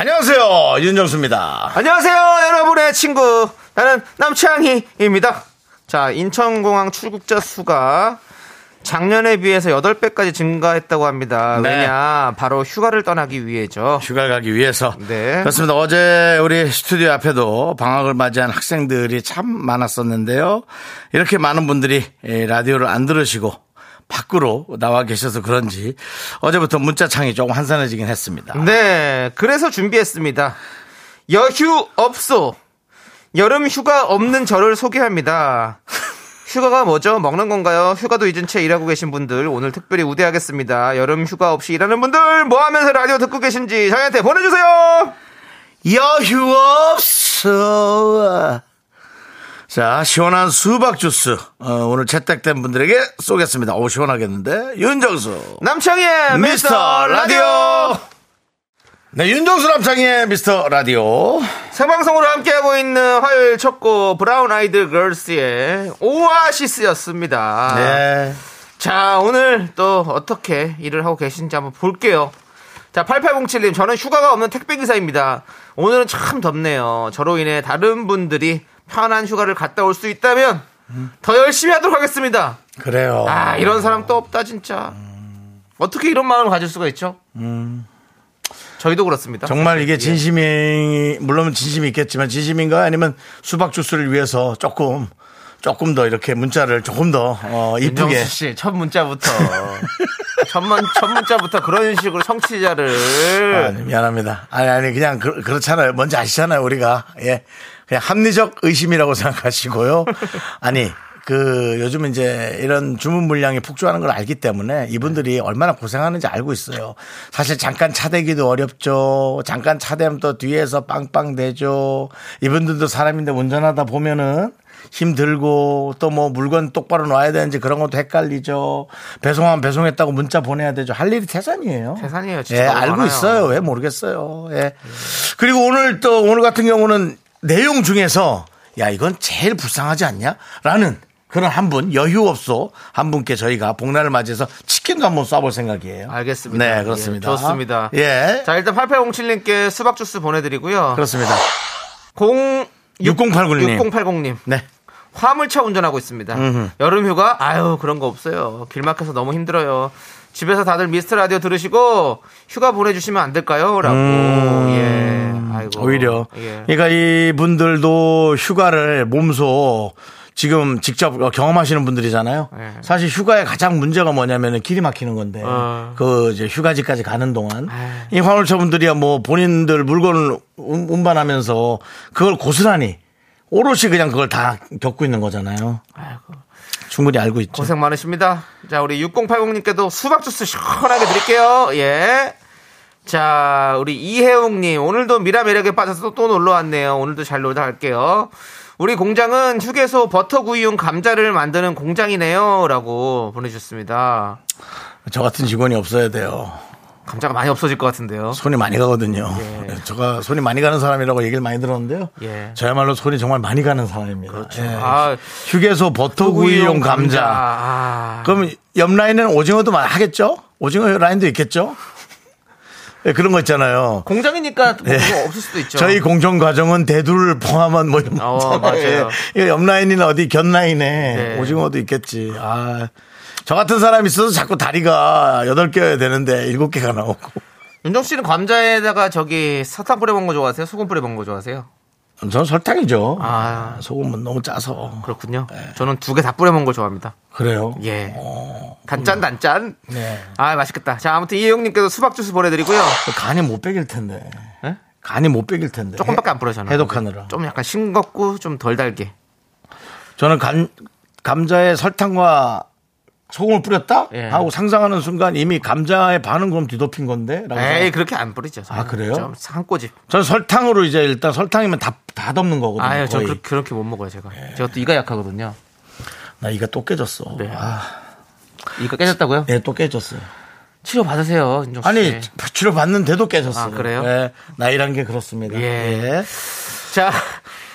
안녕하세요 윤정수입니다. 안녕하세요, 여러분의 친구. 나는 남창희입니다. 자, 인천공항 출국자 수가 작년에 비해서 8배까지 증가했다고 합니다. 네. 왜냐, 바로 휴가를 떠나기 위해죠. 휴가 가기 위해서 네. 그렇습니다. 어제 우리 스튜디오 앞에도 방학을 맞이한 학생들이 참 많았었는데요. 이렇게 많은 분들이 예, 라디오를 안 들으시고 밖으로 나와 계셔서 그런지 어제부터 문자창이 조금 한산해지긴 했습니다. 네, 그래서 준비했습니다. 여휴 없소. 여름 휴가 없는 저를 소개합니다. 휴가가 뭐죠? 먹는 건가요? 휴가도 잊은 채 일하고 계신 분들 오늘 특별히 우대하겠습니다. 여름 휴가 없이 일하는 분들 뭐 하면서 라디오 듣고 계신지 저희한테 보내주세요. 여유 없어. 자, 시원한 수박 주스. 어, 오늘 채택된 분들에게 쏘겠습니다. 오, 시원하겠는데? 윤정수. 남창희의 미스터 라디오. 네, 윤정수 남창희의 미스터 라디오. 생방송으로 함께하고 있는 화요일 첫 곡 Brown Eyed Girls의 오아시스였습니다. 네. 자, 오늘 또 어떻게 일을 하고 계신지 한번 볼게요. 자, 8807님, 저는 휴가가 없는 택배기사입니다. 오늘은 참 덥네요. 저로 인해 다른 분들이 편한 휴가를 갔다 올 수 있다면 더 열심히 하도록 하겠습니다. 그래요. 아, 이런 사람 또 없다, 진짜. 어떻게 이런 마음을 가질 수가 있죠? 저희도 그렇습니다. 정말 이게 예. 진심이, 물론 진심이 있겠지만 진심인가 아니면 수박 주스를 위해서 조금, 조금 더 이렇게 문자를 조금 더, 어, 이쁘게. 윤정수 씨, 첫 문자부터. 첫, 문, 첫 문자부터 그런 식으로 청취자를. 아니, 미안합니다. 아니, 아니, 그냥 그, 그렇잖아요. 뭔지 아시잖아요, 우리가. 예. 그냥 합리적 의심이라고 생각하시고요. 아니, 그, 요즘 이제 이런 주문 물량이 폭주하는 걸 알기 때문에 이분들이 얼마나 고생하는지 알고 있어요. 사실 잠깐 차대기도 어렵죠. 잠깐 차대면 또 뒤에서 빵빵 대죠. 이분들도 사람인데 운전하다 보면은 힘들고 또 뭐 물건 똑바로 놔야 되는지 그런 것도 헷갈리죠. 배송하면 배송했다고 문자 보내야 되죠. 할 일이 태산이에요. 태산이에요, 진짜 예, 알고 많아요. 있어요. 왜 모르겠어요. 예. 그리고 오늘 또 오늘 같은 경우는 내용 중에서 야 이건 제일 불쌍하지 않냐? 라는 그런 한 분 여유 없어 한 분께 저희가 복날을 맞이해서 치킨도 한번 쏴볼 생각이에요. 알겠습니다. 네, 그렇습니다. 예, 좋습니다. 예. 자, 일단 8807님께 수박 주스 보내드리고요. 그렇습니다. 0 6089 님. 6080님. 네. 화물차 운전하고 있습니다. 여름 휴가? 아유, 그런 거 없어요. 길 막혀서 너무 힘들어요. 집에서 다들 미스터 라디오 들으시고 휴가 보내주시면 안 될까요? 라고. 예. 아이고. 음. 오히려. 예. 그러니까 이 분들도 휴가를 몸소 지금 직접 경험하시는 분들이잖아요. 예. 사실 휴가의 가장 문제가 뭐냐면은 길이 막히는 건데 어. 그 이제 휴가지까지 가는 동안 에이. 이 화물차 분들이야 뭐 본인들 물건을 운- 운반하면서 그걸 고스란히 오롯이 그냥 그걸 다 겪고 있는 거잖아요. 아이고. 충분히 알고 있죠. 고생 많으십니다. 자, 우리 6080님께도 수박 주스 시원하게 드릴게요. 예. 자, 우리 이혜웅님, 오늘도 미라 매력에 빠져서 또 놀러 왔네요. 오늘도 잘 놀다 갈게요. 우리 공장은 휴게소 버터구이용 감자를 만드는 공장이네요. 라고 보내주셨습니다. 저 같은 직원이 없어야 돼요. 감자가 많이 없어질 것 같은데요. 손이 많이 가거든요. 예. 제가 손이 많이 가는 사람이라고 얘기를 많이 들었는데요. 예. 저야말로 손이 정말 많이 가는 사람입니다. 그렇죠. 예. 아, 휴게소 버터구이용 감자. 아, 그럼 옆 라인에는 오징어도 하겠죠? 오징어 라인도 있겠죠? 예, 그런 거 있잖아요. 공장이니까 뭐 예. 없을 수도 있죠. 저희 공정 과정은 대두를 포함한 뭐 이런 어. 맞아요. 예. 옆 라인이나 어디 견 라인에 네. 오징어도 있겠지. 아. 저 같은 사람이 있어서 자꾸 다리가 8개여야 되는데 7개가 나오고. 윤정 씨는 감자에다가 저기 사탕 뿌려 먹는 거 좋아하세요? 소금 뿌려 먹는 거 좋아하세요? 저는 설탕이죠. 아. 소금은 너무 짜서. 그렇군요. 저는 두 개 다 뿌려 먹는 거 좋아합니다. 그래요? 예. 단짠 단짠. 네. 아 맛있겠다. 자 아무튼 이혜영님께도 수박 주스 보내드리고요. 간이 못 빼길 텐데. 예? 간이 못 빼길 텐데. 조금밖에 안 뿌려 저는. 해독하느라. 좀 약간 싱겁고 좀 덜 달게. 저는 간, 감자에 설탕과 소금을 뿌렸다 예. 하고 상상하는 순간 이미 감자의 반은 그럼 뒤덮인 건데. 라고 에이 그렇게 안 뿌리죠. 저는. 아, 그래요? 좀 한 꼬집. 전 설탕으로 이제 일단 설탕이면 다, 다 덮는 거거든요. 아유 저 거의. 그렇게, 그렇게 못 먹어요 제가. 제가 또 이가 약하거든요. 나 이가 또 깨졌어. 네. 아, 이가 깨졌다고요? 예, 또 깨졌어요. 치료 받으세요, 윤정 씨. 아니, 치료 받는데도 깨졌어요. 아, 그래요? 예, 나이란 게 그렇습니다. 예. 예. 자,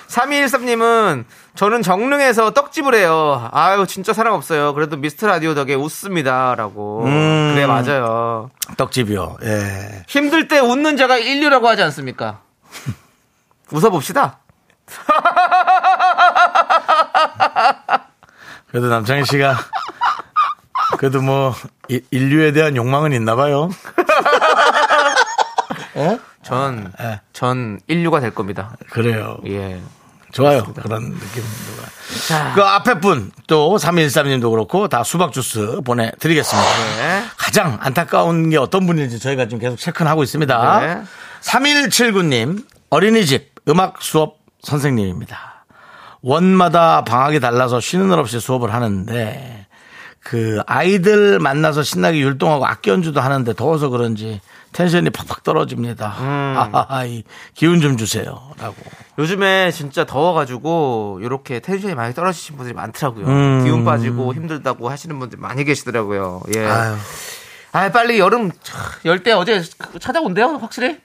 3213님은 저는 정릉에서 떡집을 해요. 아유, 진짜 사람 없어요. 그래도 미스터 라디오 덕에 웃습니다. 라고. 음. 그래, 맞아요. 떡집이요. 예. 힘들 때 웃는 자가 인류라고 하지 않습니까? 웃어봅시다. 그래도 남창희 씨가 그래도 뭐 이- 인류에 대한 욕망은 있나 봐요. 어? 전, 예. 전 인류가 될 겁니다. 그래요. 예. 좋아요. 그런 느낌. 자, 그 앞에 분, 또 3213님도 그렇고 다 수박 주스 보내드리겠습니다. 네. 가장 안타까운 게 어떤 분인지 저희가 지금 계속 체크는 하고 있습니다. 네. 3179님, 어린이집 음악 수업 선생님입니다. 원마다 방학이 달라서 쉬는 날 없이 수업을 하는데 그 아이들 만나서 신나게 율동하고 악기 연주도 하는데 더워서 그런지 텐션이 팍팍 떨어집니다. 음. 아하하, 이 기운 좀 주세요. 라고. 요즘에 진짜 더워가지고 이렇게 텐션이 많이 떨어지신 분들이 많더라고요. 음. 기운 빠지고 힘들다고 하시는 분들 많이 계시더라고요. 예. 아유. 아 빨리 여름 차, 열대 어제 찾아온대요 확실히?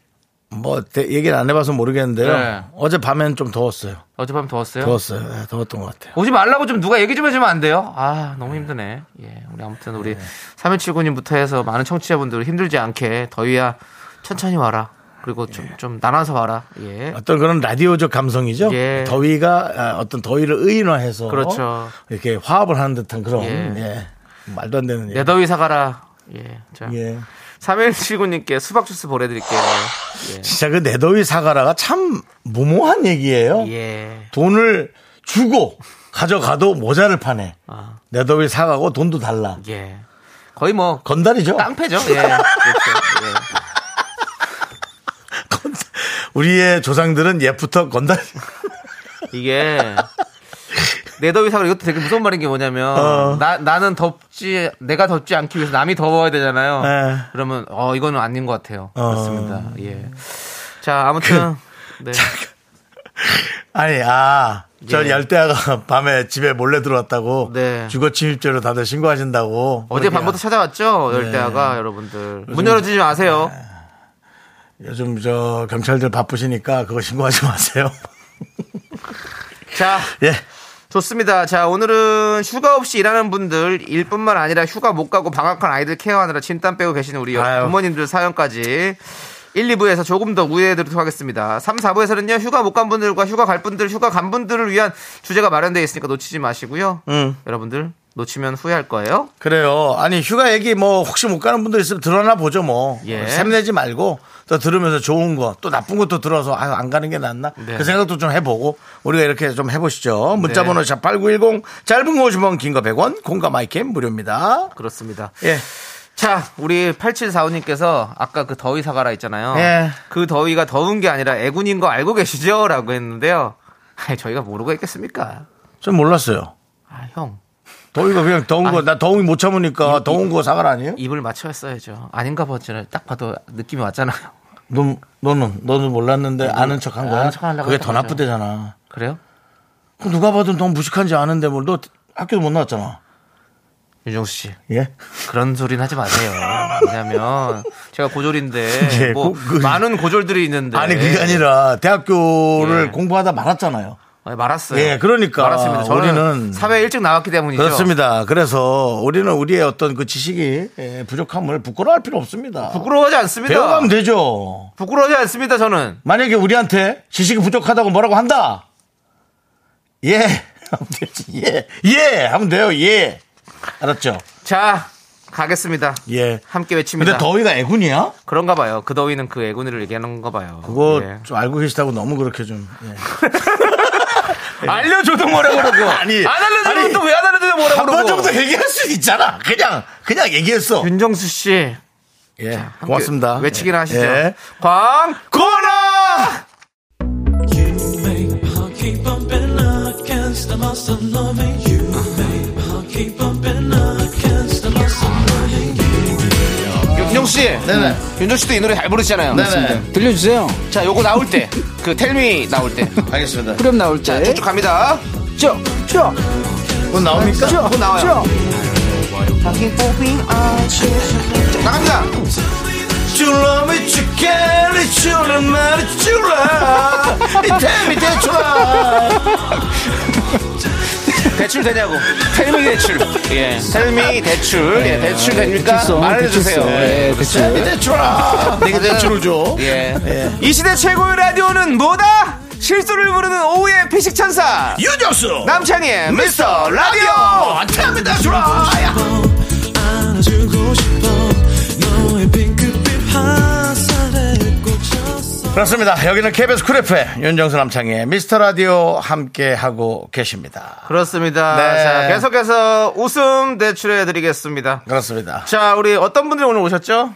뭐 대- 얘기를 안 해봐서 모르겠는데요. 네. 어제 밤엔 좀 더웠어요. 어젯밤 더웠어요? 더웠어요. 네, 더웠던 것 같아요. 오지 말라고 좀 누가 얘기 좀 해주면 안 돼요? 아 너무 힘드네. 예, 우리 아무튼 우리 3179님부터 해서 많은 청취자분들 힘들지 않게 더위야 천천히 와라. 그리고 좀, 좀 나눠서 와라. 예. 어떤 그런 라디오적 감성이죠. 예. 더위가 아, 어떤 더위를 의인화해서 그렇죠. 이렇게 화합을 하는 듯한 그런 예. 예. 말도 안 되는 내 더위 사가라. 예. 자, 예. 3179님께 수박 주스 보내드릴게요. 진짜 그 내더위 사가라가 참 무모한 얘기예요. 예. 돈을 주고 가져가도 모자를 파네. 아, 내더위 사가고 돈도 달라. 예. 거의 뭐 건달이죠. 깡패죠. 예. 그렇죠. 예. 우리의 조상들은 옛부터 건달. 이게 내 더위 사고 이것도 되게 무서운 말인 게 뭐냐면 어. 나 나는 덥지 내가 덥지 않기 위해서 남이 더워야 되잖아요. 네. 그러면 어 이거는 아닌 것 같아요. 어. 그렇습니다. 예. 자 아무튼 네. 아니, 아, 저 예. 열대야가 밤에 집에 몰래 들어왔다고. 네. 주거 침입죄로 다들 신고하신다고. 어제. 밤부터 찾아왔죠 열대야가 네. 여러분들 문 열어주지 마세요. 요즘 저 경찰들 바쁘시니까 그거 신고하지 마세요. 자 예. 좋습니다. 자, 오늘은 휴가 없이 일하는 분들, 일뿐만 아니라 휴가 못 가고 방학한 아이들 케어하느라 진땀 빼고 계시는 우리 아유. 부모님들 사연까지 1, 2부에서 조금 더 우회해드리도록 하겠습니다. 3, 4부에서는요, 휴가 못 간 분들과 휴가 갈 분들, 휴가 간 분들을 위한 주제가 마련되어 있으니까 놓치지 마시고요. 음. 여러분들, 놓치면 후회할 거예요. 그래요. 아니, 휴가 얘기 뭐 혹시 못 가는 분들 있으면 들어나 보죠 뭐. 예. 샘내지 말고 또 들으면서 좋은 거 또 나쁜 것도 들어서 아유, 안 가는 게 낫나? 네. 그 생각도 좀 해보고 우리가 이렇게 좀 해보시죠. 문자 네. 번호 샵8910 짧은 거 50원 긴 거 100원 공감 마이캠 무료입니다. 그렇습니다. 예. 자, 우리 8745님께서 아까 그 더위 사가라 있잖아요. 예. 그 더위가 더운 게 아니라 애군인 거 알고 계시죠? 라고 했는데요. 아이, 저희가 모르고 있겠습니까? 좀 몰랐어요. 아, 형. 더위가 그냥 더운 거, 아, 나 더위 못 참으니까 더운 거 사갈 아니에요? 입을 맞춰 했어야죠. 아닌가 보죠. 딱 봐도 느낌이 왔잖아요. 너, 너는, 너는 몰랐는데 아는 척 한 거야? 아는 척 하려고 그게 더. 나쁘대잖아. 그래요? 그럼 누가 봐도 너무 무식한지 아는데 뭘 너 학교도 못 나왔잖아. 윤정수 씨. 예? 그런 소리는 하지 마세요. 왜냐면 제가 고졸인데 예, 뭐 고- 그- 많은 고졸들이 있는데 아니, 그게 아니라 대학교를 예. 공부하다 말았잖아요. 아니, 말았어요. 예, 그러니까 말았습니다. 저는 우리는- 사회에 일찍 나왔기 때문이죠. 그렇습니다. 그래서 우리는 우리의 어떤 그 지식이 예, 부족함을 부끄러워할 필요 없습니다. 부끄러워하지 않습니다. 배워가면 되죠. 부끄러워하지 않습니다. 저는 만약에 우리한테 지식이 부족하다고 뭐라고 한다. 예. 하면 되지. 예. 예. 하면 돼요. 예. 알았죠? 자 가겠습니다. 예. 함께 외칩니다. 근데 더위가 애군이야? 그런가 봐요. 그 더위는 그 애군이를 얘기하는 거 봐요. 그거 예. 좀 알고 계시다고 너무 그렇게 좀. 예. 알려줘도 뭐라 그러고 아니, 안 알려주면 또 왜 안 알려주면 뭐라 한 그러고 번 정도 얘기할 수 있잖아. 그냥, 그냥 얘기했어. 윤정수 씨 예. 함께 고맙습니다. 외치기나 하시죠. 예. 광 코너! 씨. 네네. 윤정 씨도 이 노래 잘 부르시잖아요. 네네. 들려주세요. 자, 요거 나올 때. 그 텔미 나올 때. 알겠습니다. 후렴 나올 자, 때. 쭉쭉 갑니다. 쭉, 쭉, 곧 나옵니까? 쭉, 곧 나와요. 쭉. 나갑니다. 줄라 미치게리 줄라 말이 줄라 이태 밑에 줄라 대출 되냐고. 텔미 대출. 예. 텔미 대출. 예, 대출 됩니까? 대출성, 말해주세요. 대출성. 예. 예, 대출. 밑에 줄라 내가 대출을 줘 예. 이 시대 최고의 라디오는 뭐다? 실수를 부르는 오후의 피식 천사. 윤정수 남창희의 미스터 라디오. 줄라 안아주고 싶어 그렇습니다 여기는 KBS Cool FM 윤정수 남창희의 미스터 라디오 함께 하고 계십니다 그렇습니다. 네. 자, 계속해서 웃음 대출해 드리겠습니다. 그렇습니다 자, 우리 어떤 분들이 오늘 오셨죠?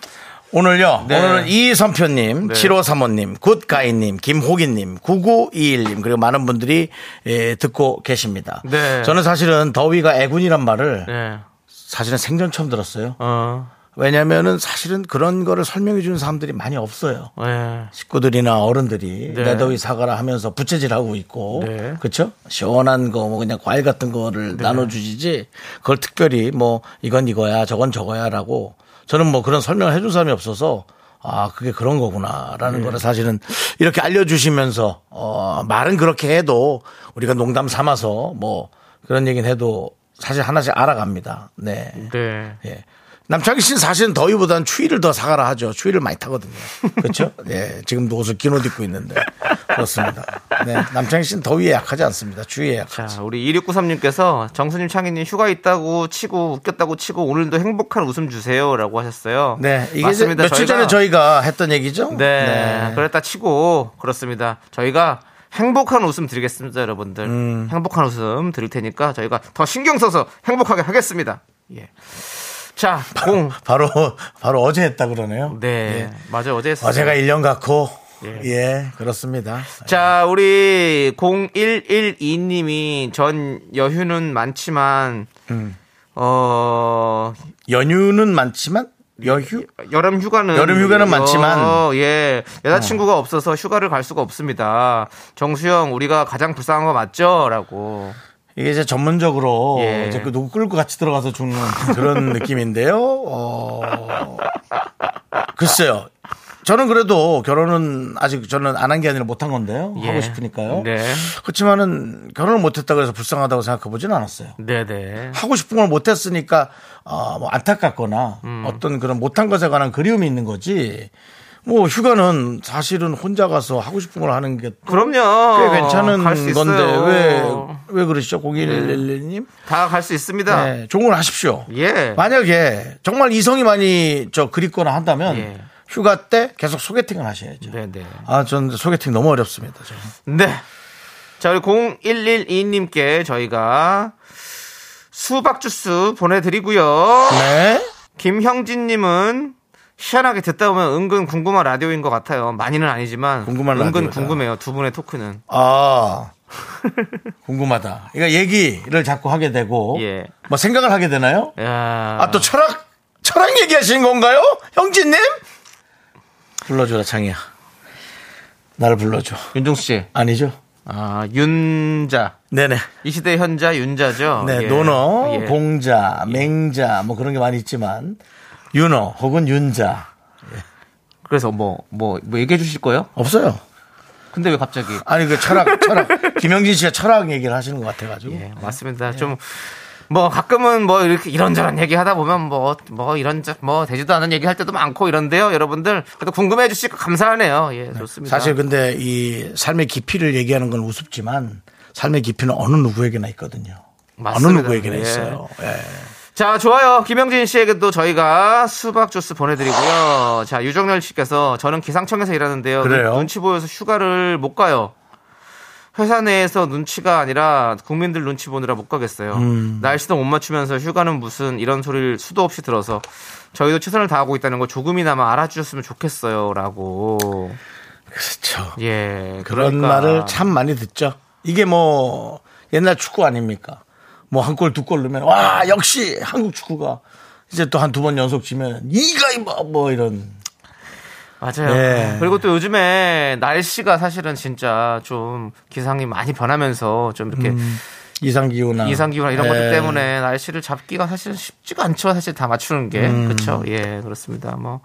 오늘요. 네. 오늘은 이선표님, 네. 7535님, 굿가인님, 김호기님, 9921님, 그리고 많은 분들이 예, 듣고 계십니다. 네. 저는 사실은 더위가 애군이란 말을 네. 사실은 생전 처음 들었어요. 어. 왜냐면은 사실은 그런 거를 설명해 주는 사람들이 많이 없어요. 네. 식구들이나 어른들이 네. 내 더위 사가라 하면서 부채질하고 있고 네. 그렇죠? 시원한 거 뭐 그냥 과일 같은 거를 나눠 주시지 그걸 특별히 뭐 이건 이거야 저건 저거야라고 저는 뭐 그런 설명을 해준 사람이 없어서 아 그게 그런 거구나라는 네. 거를 사실은 이렇게 알려주시면서 어 말은 그렇게 해도 우리가 농담 삼아서 뭐 그런 얘기는 해도 사실 하나씩 알아갑니다. 네. 네. 예. 남창희 씨는 사실은 더위보다는 추위를 더 사가라 하죠. 추위를 많이 타거든요. 그렇죠? 예. 지금도 옷을 긴 옷 입고 있는데. 그렇습니다. 네. 남창희 씨는 더위에 약하지 않습니다. 추위에 약하죠. 자, 우리 2693님께서 정수님, 창희님 휴가 있다고 치고 웃겼다고 치고 오늘도 행복한 웃음 주세요라고 하셨어요. 네. 이게 맞습니다. 며칠 전에 저희가 했던 얘기죠? 네, 그랬다 치고 그렇습니다. 저희가 행복한 웃음 드리겠습니다, 여러분들. 음. 행복한 웃음 드릴 테니까 저희가 더 신경 써서 행복하게 하겠습니다. 예. 자, 공. 바로, 바로 어제 했다 그러네요. 네, 예. 맞아요. 어제 했어요. 어제가 1년 같고. 예. 예. 그렇습니다. 자, 우리 0112님이 전 여유는 많지만 음. 어 연휴는 많지만 여휴? 여름 휴가는 여름 휴가는 많지만. 어, 예 여자친구가 없어서 휴가를 갈 수가 없습니다. 정수영 우리가 가장 불쌍한 거 맞죠?라고 이게 이제 전문적으로 예. 이제 그 누구 끌고 같이 들어가서 죽는 그런 느낌인데요. 어, 글쎄요. 저는 그래도 결혼은 아직 저는 안 한 게 아니라 못한 건데요. 예. 하고 싶으니까요. 네. 그렇지만은 결혼을 못 했다 그래서 불쌍하다고 생각해 보진 않았어요. 네네. 하고 싶은 걸 못 했으니까 어, 뭐 안타깝거나 음. 어떤 그런 못한 것에 관한 그리움이 있는 거지. 뭐 휴가는 사실은 혼자 가서 하고 싶은 걸 하는 게 그럼요. 꽤 괜찮은 건데. 왜 왜 그러시죠? 0111님? 다 갈 수 있습니다. 네, 걸 하십시오. 예. 만약에 정말 이성이 많이 저 그립거나 한다면 예. 휴가 때 계속 소개팅을 하셔야죠. 네네. 아, 전 소개팅 너무 어렵습니다. 저는. 네. 자, 우리 0112님께 저희가 수박 주스 보내드리고요. 네. 김형진님은 희한하게 듣다 보면 은근 궁금한 라디오인 것 같아요. 많이는 아니지만 궁금한 은근 라디오다. 궁금해요. 두 분의 토크는. 아. 궁금하다. 그러니까 얘기를 자꾸 하게 되고 예. 뭐 생각을 하게 되나요? 야. 아, 또 철학 철학 얘기하시는 건가요? 형진님? 불러줘라 창이야. 나를 불러줘. 윤종수 씨. 아니죠? 아, 윤자. 네네. 이 시대 현자 윤자죠. 네, 예. 논어, 예. 공자, 맹자, 뭐 그런 게 많이 있지만, 윤어 혹은 윤자. 그래서 뭐, 뭐, 뭐 얘기해 주실 거예요? 없어요. 근데 왜 갑자기? 아니, 그 철학, 철학. 김영진 씨가 철학 얘기를 하시는 것 같아가지고. 예, 맞습니다. 좀, 뭐, 가끔은 뭐, 이렇게 이런저런 얘기 하다 보면 뭐, 뭐, 이런, 뭐, 되지도 않은 얘기 할 때도 많고 이런데요, 여러분들. 그래도 궁금해 주시고 감사하네요. 예, 좋습니다. 사실 근데 이 삶의 깊이를 얘기하는 건 우습지만, 삶의 깊이는 어느 누구에게나 있거든요. 맞습니다. 어느 누구에게나 예. 있어요. 예. 자, 좋아요. 김영진 씨에게도 저희가 수박 주스 보내드리고요. 자, 유정열 씨께서 저는 기상청에서 일하는데요. 그래요? 눈, 눈치 보여서 휴가를 못 가요. 회사 내에서 눈치가 아니라 국민들 눈치 보느라 못 가겠어요. 음. 날씨도 못 맞추면서 휴가는 무슨 이런 소리를 수도 없이 들어서 저희도 최선을 다하고 있다는 걸 조금이나마 알아주셨으면 좋겠어요. 라고. 그렇죠. 예. 그런 그러니까. 말을 참 많이 듣죠. 이게 뭐 옛날 축구 아닙니까? 뭐 한 골 두 골 넣으면 와 역시 한국 축구가 이제 또 한 두 번 연속 치면 이가 뭐, 뭐 이런 맞아요. 예. 그리고 또 요즘에 날씨가 사실은 진짜 좀 기상이 많이 변하면서 좀 이렇게 이상 기후나 이상 기후나 이런 예. 것들 때문에 날씨를 잡기가 사실 쉽지가 않죠. 사실 다 맞추는 게 음. 그렇죠. 예, 그렇습니다. 뭐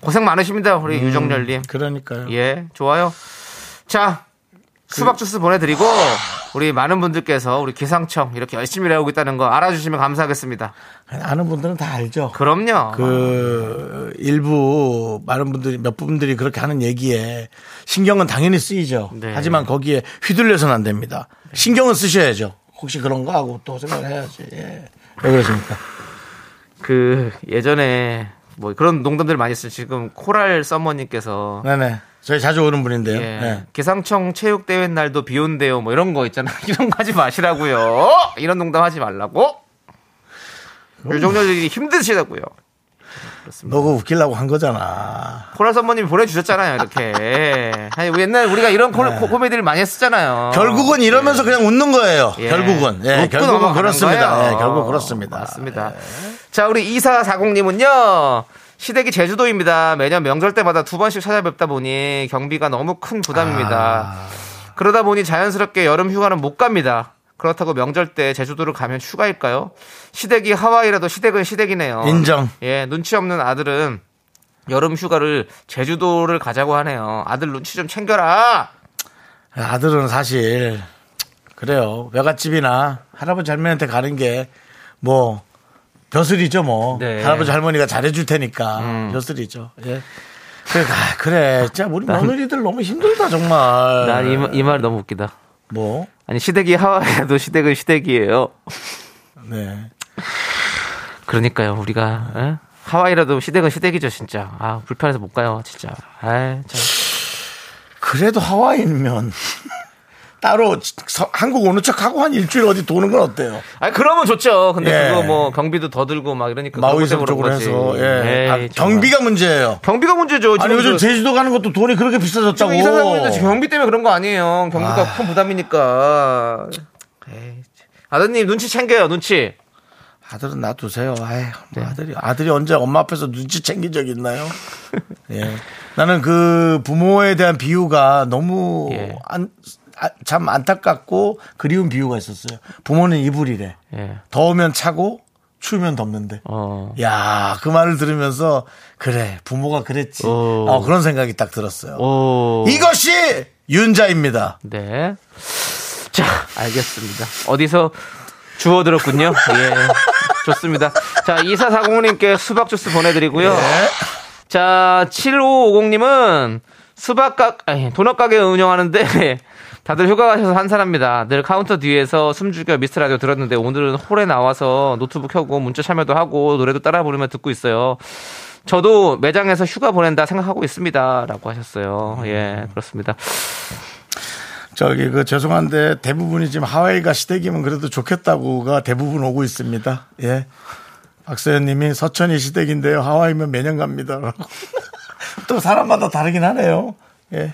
고생 많으십니다, 우리 유정열님. 그러니까요. 예, 좋아요. 자, 수박 주스 보내드리고 우리 많은 분들께서 우리 기상청 이렇게 열심히 일하고 있다는 거 알아주시면 감사하겠습니다. 아는 분들은 다 알죠. 그럼요. 그 일부 많은 분들이 몇 분들이 그렇게 하는 얘기에 신경은 당연히 쓰이죠. 네. 하지만 거기에 휘둘려서는 안 됩니다. 신경은 쓰셔야죠. 혹시 그런 거 하고 또 생각을 해야지. 예. 왜 그러십니까? 그 예전에 뭐 그런 농담들 많이 쓰 지금 코랄 썸머님께서 네네. 저희 자주 오는 분인데요. 예. 네. 기상청 체육대회 날도 비 온대요. 뭐 이런 거 있잖아. 이런 거 하지 마시라고요. 이런 농담 하지 말라고. 유정렬이 힘드시다고요. 너가 웃기려고 한 거잖아. 코랄 선배님이 보내주셨잖아요. 이렇게. 아니, 옛날 우리가 이런 코, 코- 코미디를 많이 했었잖아요. 결국은 이러면서 그냥 웃는 거예요. 예. 결국은. 예, 웃고 결국은 그렇습니다. 예, 결국 그렇습니다. 맞습니다. 자, 우리 2440님은요. 시댁이 제주도입니다. 매년 명절 때마다 두 번씩 찾아뵙다 보니 경비가 너무 큰 부담입니다. 아. 그러다 보니 자연스럽게 여름 휴가는 못 갑니다. 그렇다고 명절 때 제주도를 가면 휴가일까요? 시댁이 하와이라도 시댁은 시댁이네요. 인정. 예, 눈치 없는 아들은 여름 휴가를 제주도를 가자고 하네요. 아들 눈치 좀 챙겨라. 아들은 사실 그래요. 외갓집이나 할아버지 할머니한테 가는 게 뭐 벼슬이죠 뭐. 네. 할아버지 할머니가 잘해줄 테니까 음. 벼슬이죠. 예. 그래, 아, 그래. 진짜 우리 며느리들 너무 힘들다 정말. 난이말 너무 웃기다. 뭐. 아니 시댁이 하와이라도 시댁은 시댁이에요. 네. 그러니까요, 우리가 에? 하와이라도 시댁은 시댁이죠, 진짜. 아 불편해서 못 가요, 진짜. 아, 참. 그래도 하와이면 따로 서- 한국 오는 척 하고 한 일주일 어디 도는 건 어때요? 아 그러면 좋죠. 근데 예. 그거 뭐 경비도 더 들고 막 이러니까 마우이섬 쪽으로. 해서 예. 에이, 아, 정말. 경비가 문제예요. 경비가 문제죠. 아니 요즘 저- 제주도 가는 것도 돈이 그렇게 비싸졌다고. 지금 이사장님도 지금 경비 때문에 그런 거 아니에요. 경비가 큰 부담이니까. 에이, 아드님 눈치 챙겨요, 눈치. 아들은 놔두세요. 네. 뭐 아들이 아들이 언제 엄마 앞에서 눈치 챙긴 적 있나요? 예. 나는 그 부모에 대한 비유가 너무 예. 안, 아, 참 안타깝고 그리운 비유가 있었어요. 부모는 이불이래. 예. 더우면 차고 추우면 덮는데. 어. 야, 그 말을 들으면서 그래 부모가 그랬지. 오. 어, 그런 생각이 딱 들었어요. 오. 이것이 윤자입니다. 네. 자, 알겠습니다. 어디서 주워 들었군요. 예. 좋습니다. 자, 2440님께 수박 주스 보내드리고요. 네. 자, 7550님은 수박 가, 아니, 도넛 가게 운영하는데 다들 휴가 가셔서 한 사람입니다. 늘 카운터 뒤에서 숨죽여 미스터 라디오 들었는데 오늘은 홀에 나와서 노트북 켜고 문자 참여도 하고 노래도 따라 부르며 듣고 있어요. 저도 매장에서 휴가 보낸다 생각하고 있습니다. 라고 하셨어요. 예, 그렇습니다. 저기 그 죄송한데 대부분이 지금 하와이가 시댁이면 그래도 좋겠다고가 대부분 오고 있습니다. 예. 박서연 님이 서천이 시댁인데요. 하와이면 매년 갑니다. 또 사람마다 다르긴 하네요. 예.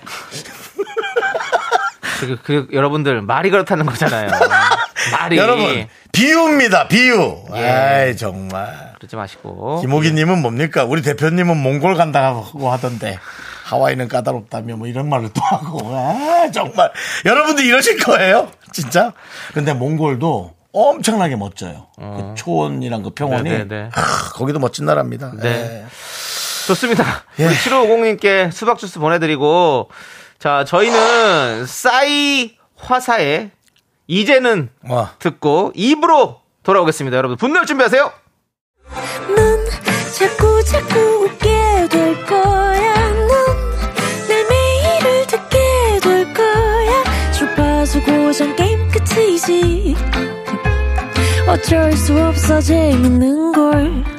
그, 그, 여러분들 말이 그렇다는 거잖아요. 말이 여러분, 비유입니다. 비유. 예. 아이, 정말. 그러지 마시고 김호기 님은 뭡니까? 우리 대표님은 몽골 간다고 하던데. 하와이는 까다롭다며 뭐 이런 말을 또 하고. 아, 정말. 여러분들 이러실 거예요? 진짜? 근데 몽골도 엄청나게 멋져요. 그 초원이랑 그 평원이. 어. 네네네. 아, 거기도 멋진 나라입니다. 네. 예. 좋습니다. 예. 우리 7550님께 수박 주스 보내드리고 자 저희는 싸이 화사의 이제는 와. 듣고 입으로 돌아오겠습니다. 여러분 분노할 준비하세요. 넌 자꾸 자꾸 웃게 될 거야. 넌내 매일을 듣게 될 거야. 주파수 고정 게임 끝이지. 어쩔 수 없어 재밌는 걸.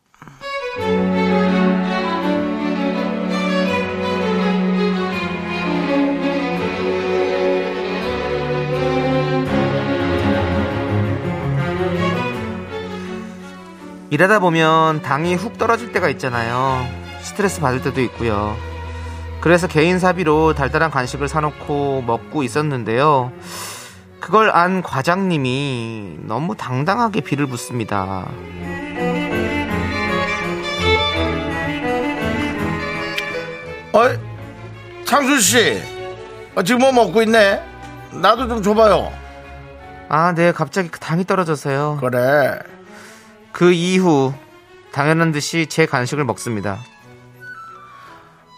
일하다 보면 당이 훅 떨어질 때가 있잖아요. 스트레스 받을 때도 있고요. 그래서 개인 사비로 달달한 간식을 사놓고 먹고 있었는데요. 그걸 안 과장님이 너무 당당하게 비를 붓습니다. 어이, 창수 씨, 어, 지금 뭐 먹고 있네? 나도 좀 줘봐요. 아, 네, 갑자기 당이 떨어져서요. 그래. 그 이후 당연한 듯이 제 간식을 먹습니다.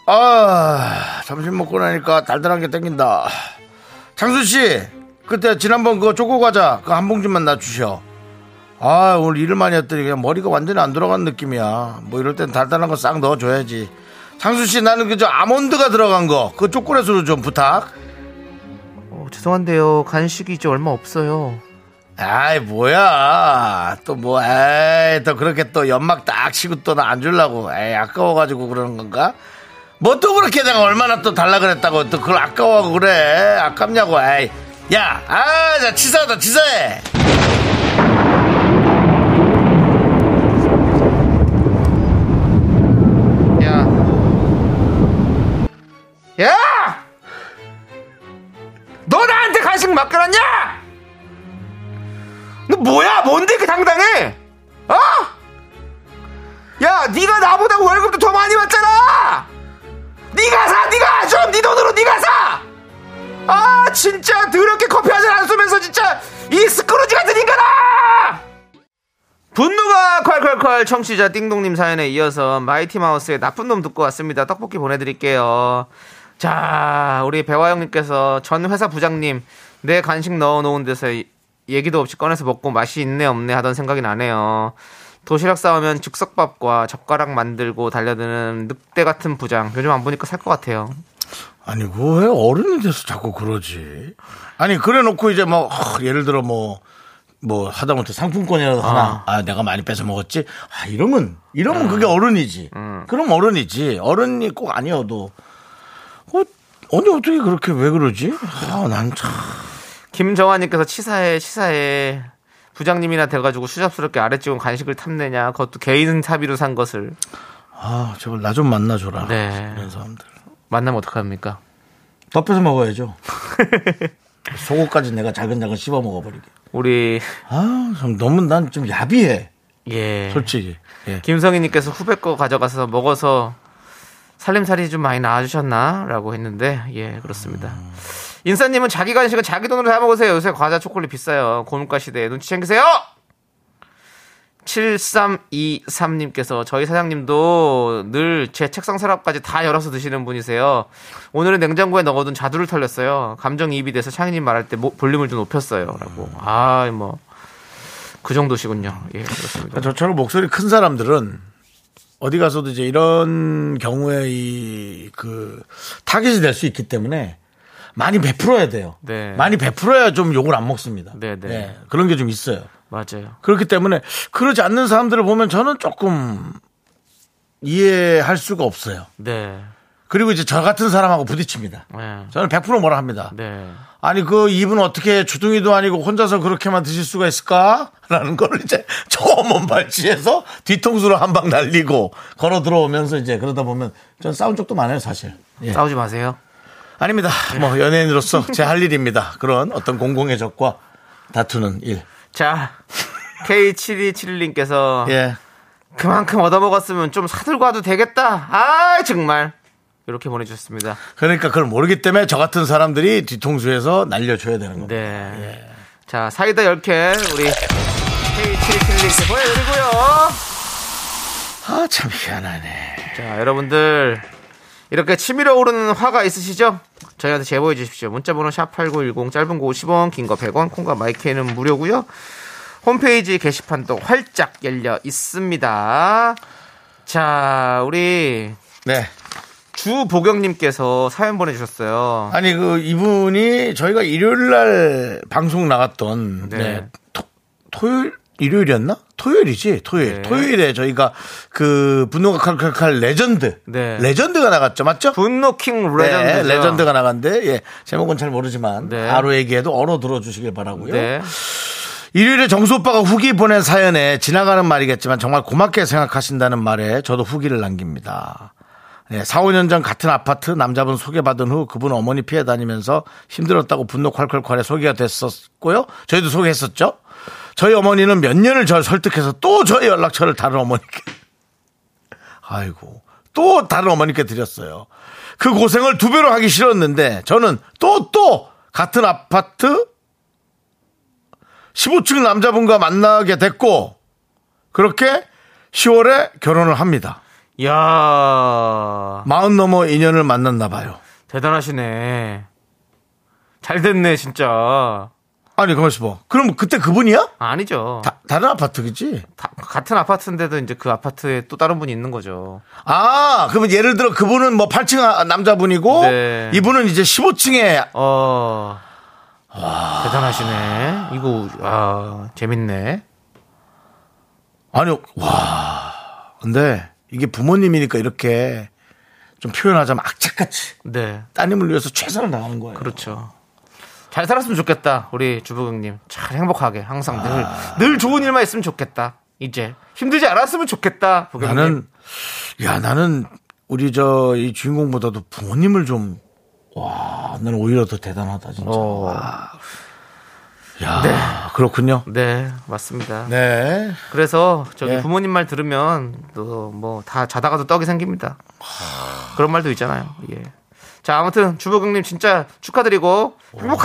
아, 점심 먹고 나니까 달달한 게 땡긴다. 창수 씨, 그때 지난번 그거 초코 과자 그 한 봉지만 놔주셔. 아, 오늘 일을 많이 했더니 그냥 머리가 완전히 안 돌아간 느낌이야. 뭐 이럴 땐 달달한 거 싹 넣어줘야지. 창수 씨, 나는 그저 아몬드가 들어간 거, 그 초콜릿으로 좀 부탁. 어, 죄송한데요. 간식이 이제 얼마 없어요. 아이, 뭐야. 또 뭐, 에이, 또 그렇게 또 연막 딱 치고 또 나안 주려고. 에이, 아까워가지고 그러는 건가? 뭐 또 그렇게 내가 얼마나 또 달라 그랬다고 또 그걸 아까워하고 그래. 아깝냐고, 에이. 야, 아, 자, 치사하다, 치사해. 야, 네가 나보다 월급도 더 많이 받잖아. 네가 사, 네가 좀 네 돈으로 네가 사. 아, 진짜 더럽게 커피 한 잔 안 쏘면서 진짜 이 스크루지 같은 인간아! 분노가 콸콸콸 청취자 띵동님 사연에 이어서 마이티 마우스의 나쁜 놈 듣고 왔습니다. 떡볶이 보내드릴게요. 자, 우리 배화영님께서 전 회사 부장님 내 간식 넣어놓은 데서 이- 얘기도 없이 꺼내서 먹고 맛이 있네 없네 하던 생각이 나네요. 도시락 싸우면 즉석밥과 젓가락 만들고 달려드는 늑대 같은 부장. 요즘 안 보니까 살 것 같아요. 아니, 그왜 어른이 돼서 자꾸 그러지? 아니, 그래 놓고 이제 뭐, 하, 예를 들어 뭐, 뭐 하다못해 상품권이라도 하나, 아, 내가 많이 뺏어 먹었지? 아, 이러면, 이러면 그게 어른이지. 그럼 어른이지. 어른이 꼭 아니어도. 어, 언니 어떻게 그렇게 왜 그러지? 아, 난 참. 김정환님께서 치사해 치사해 부장님이나 돼가지고 수잡스럽게 아래쪽은 간식을 탐내냐 그것도 개인 사비로 산 것을 아, 저걸 나좀 만나줘라. 네. 이런 사람들. 만나면 어떡합니까 더 뺏어 먹어야죠. 속옷까지 내가 자근자근 씹어 먹어버리게. 우리 아, 좀 너무 난 좀 야비해. 예 솔직히. 예. 김성희님께서 후배 거 가져가서 먹어서 살림살이 좀 많이 나아주셨나? 라고 했는데, 예, 그렇습니다. 인사님은 자기 간식은 자기 돈으로 사 먹으세요. 요새 과자 초콜릿 비싸요. 고물가 시대에 눈치 챙기세요! 7323님께서 저희 사장님도 늘 제 책상 서랍까지 다 열어서 드시는 분이세요. 오늘은 냉장고에 넣어둔 자두를 털렸어요. 감정이입이 돼서 창희님 말할 때 모- 볼륨을 좀 높였어요. 라고. 아, 뭐. 그 정도시군요. 예, 그렇습니다. 저처럼 목소리 큰 사람들은 어디 가서도 이제 이런 경우에 이 그 타겟이 될 수 있기 때문에 많이 베풀어야 돼요. 네. 많이 베풀어야 좀 욕을 안 먹습니다. 네, 네. 그런 게 좀 있어요. 맞아요. 그렇기 때문에 그러지 않는 사람들을 보면 저는 조금 이해할 수가 없어요. 네. 그리고 이제 저 같은 사람하고 부딪힙니다. 네. 저는 100% 뭐라 합니다. 네. 아니 그 입은 어떻게 주둥이도 아니고 혼자서 그렇게만 드실 수가 있을까? 라는 걸 이제 저먼 발치해서 뒤통수로 한 방 날리고 걸어 들어오면서 이제 그러다 보면 전 싸운 적도 많아요 사실. 예. 싸우지 마세요. 아닙니다. 뭐 연예인으로서 제 할 일입니다. 그런 어떤 공공의 적과 다투는 일. 자, K7271님께서 예. 그만큼 얻어먹었으면 좀 사들고 와도 되겠다. 아, 정말. 이렇게 보내주셨습니다. 그러니까 그걸 모르기 때문에 저 같은 사람들이 뒤통수에서 날려줘야 되는 겁니다. 네. 자, 사이다 10캔 우리 K7271님께 보내드리고요. 아 참 희한하네. 자, 여러분들. 이렇게 치밀어 오르는 화가 있으시죠? 저희한테 제보해 주십시오. 문자번호 샵8910 짧은 거 50원, 긴 거 100원, 콩과 마이크는 무료고요. 홈페이지 게시판도 활짝 열려 있습니다. 자, 우리 네. 주보경님께서 사연 보내주셨어요. 아니 그 이분이 저희가 일요일 날 방송 나갔던 네. 네. 토, 토요일 일요일이었나? 토요일이지 토요일 네. 토요일에 저희가 그 분노가 칼칼칼 레전드 네. legend가 나갔죠 맞죠? 분노킹 네, legend. legend가 나갔는데 예, 제목은 잘 모르지만 네. 바로 얘기해도 알아들어주시길 바라고요. 네. 일요일에 정수 오빠가 후기 보낸 사연에 지나가는 말이겠지만 정말 고맙게 생각하신다는 말에 저도 후기를 남깁니다. 네, 4, 5년 전 같은 아파트 남자분 소개받은 후 그분 어머니 피해 다니면서 힘들었다고 분노 콸콸콸에 소개가 됐었고요. 저희도 소개했었죠. 저희 어머니는 몇 년을 저를 설득해서 또 저희 연락처를 다른 어머니께 아이고 또 다른 어머니께 드렸어요. 그 고생을 두 배로 하기 싫었는데 저는 또또 같은 아파트 15층 남자분과 만나게 됐고 그렇게 10월에 결혼을 합니다. 야 마흔 넘어 인연을 만났나 봐요. 대단하시네. 잘 됐네, 진짜. 아니 가만 있어 봐. 그럼 그때 그분이야? 아니죠. 다, 다른 아파트겠지? 다- 같은 아파트인데도 이제 그 아파트에 또 다른 분이 있는 거죠. 아 그러면 예를 들어 그분은 뭐 8층 아- 남자분이고 네. 이분은 이제 15층에 어. 대단하시네. 이거, 아, 재밌네. 아니 와 근데 이게 부모님이니까 이렇게 좀 표현하자면 악착같이 네. 따님을 위해서 최선을 다하는 거예요. 그렇죠. 잘 살았으면 좋겠다. 우리 주부경님. 잘 행복하게. 항상 늘, 아. 늘 좋은 일만 있으면 좋겠다. 이제. 힘들지 않았으면 좋겠다. 부경님. 나는 야 나는 우리 저 이 주인공보다도 부모님을 좀 와, 나는 오히려 더 대단하다 진짜. 어. 와. 야, 그렇군요. 네, 맞습니다. 네. 그래서 저기 예. 부모님 말 들으면 또 뭐 다 자다가도 떡이 생깁니다. 그런 말도 있잖아요. 예. 자, 아무튼 주부경님 진짜 축하드리고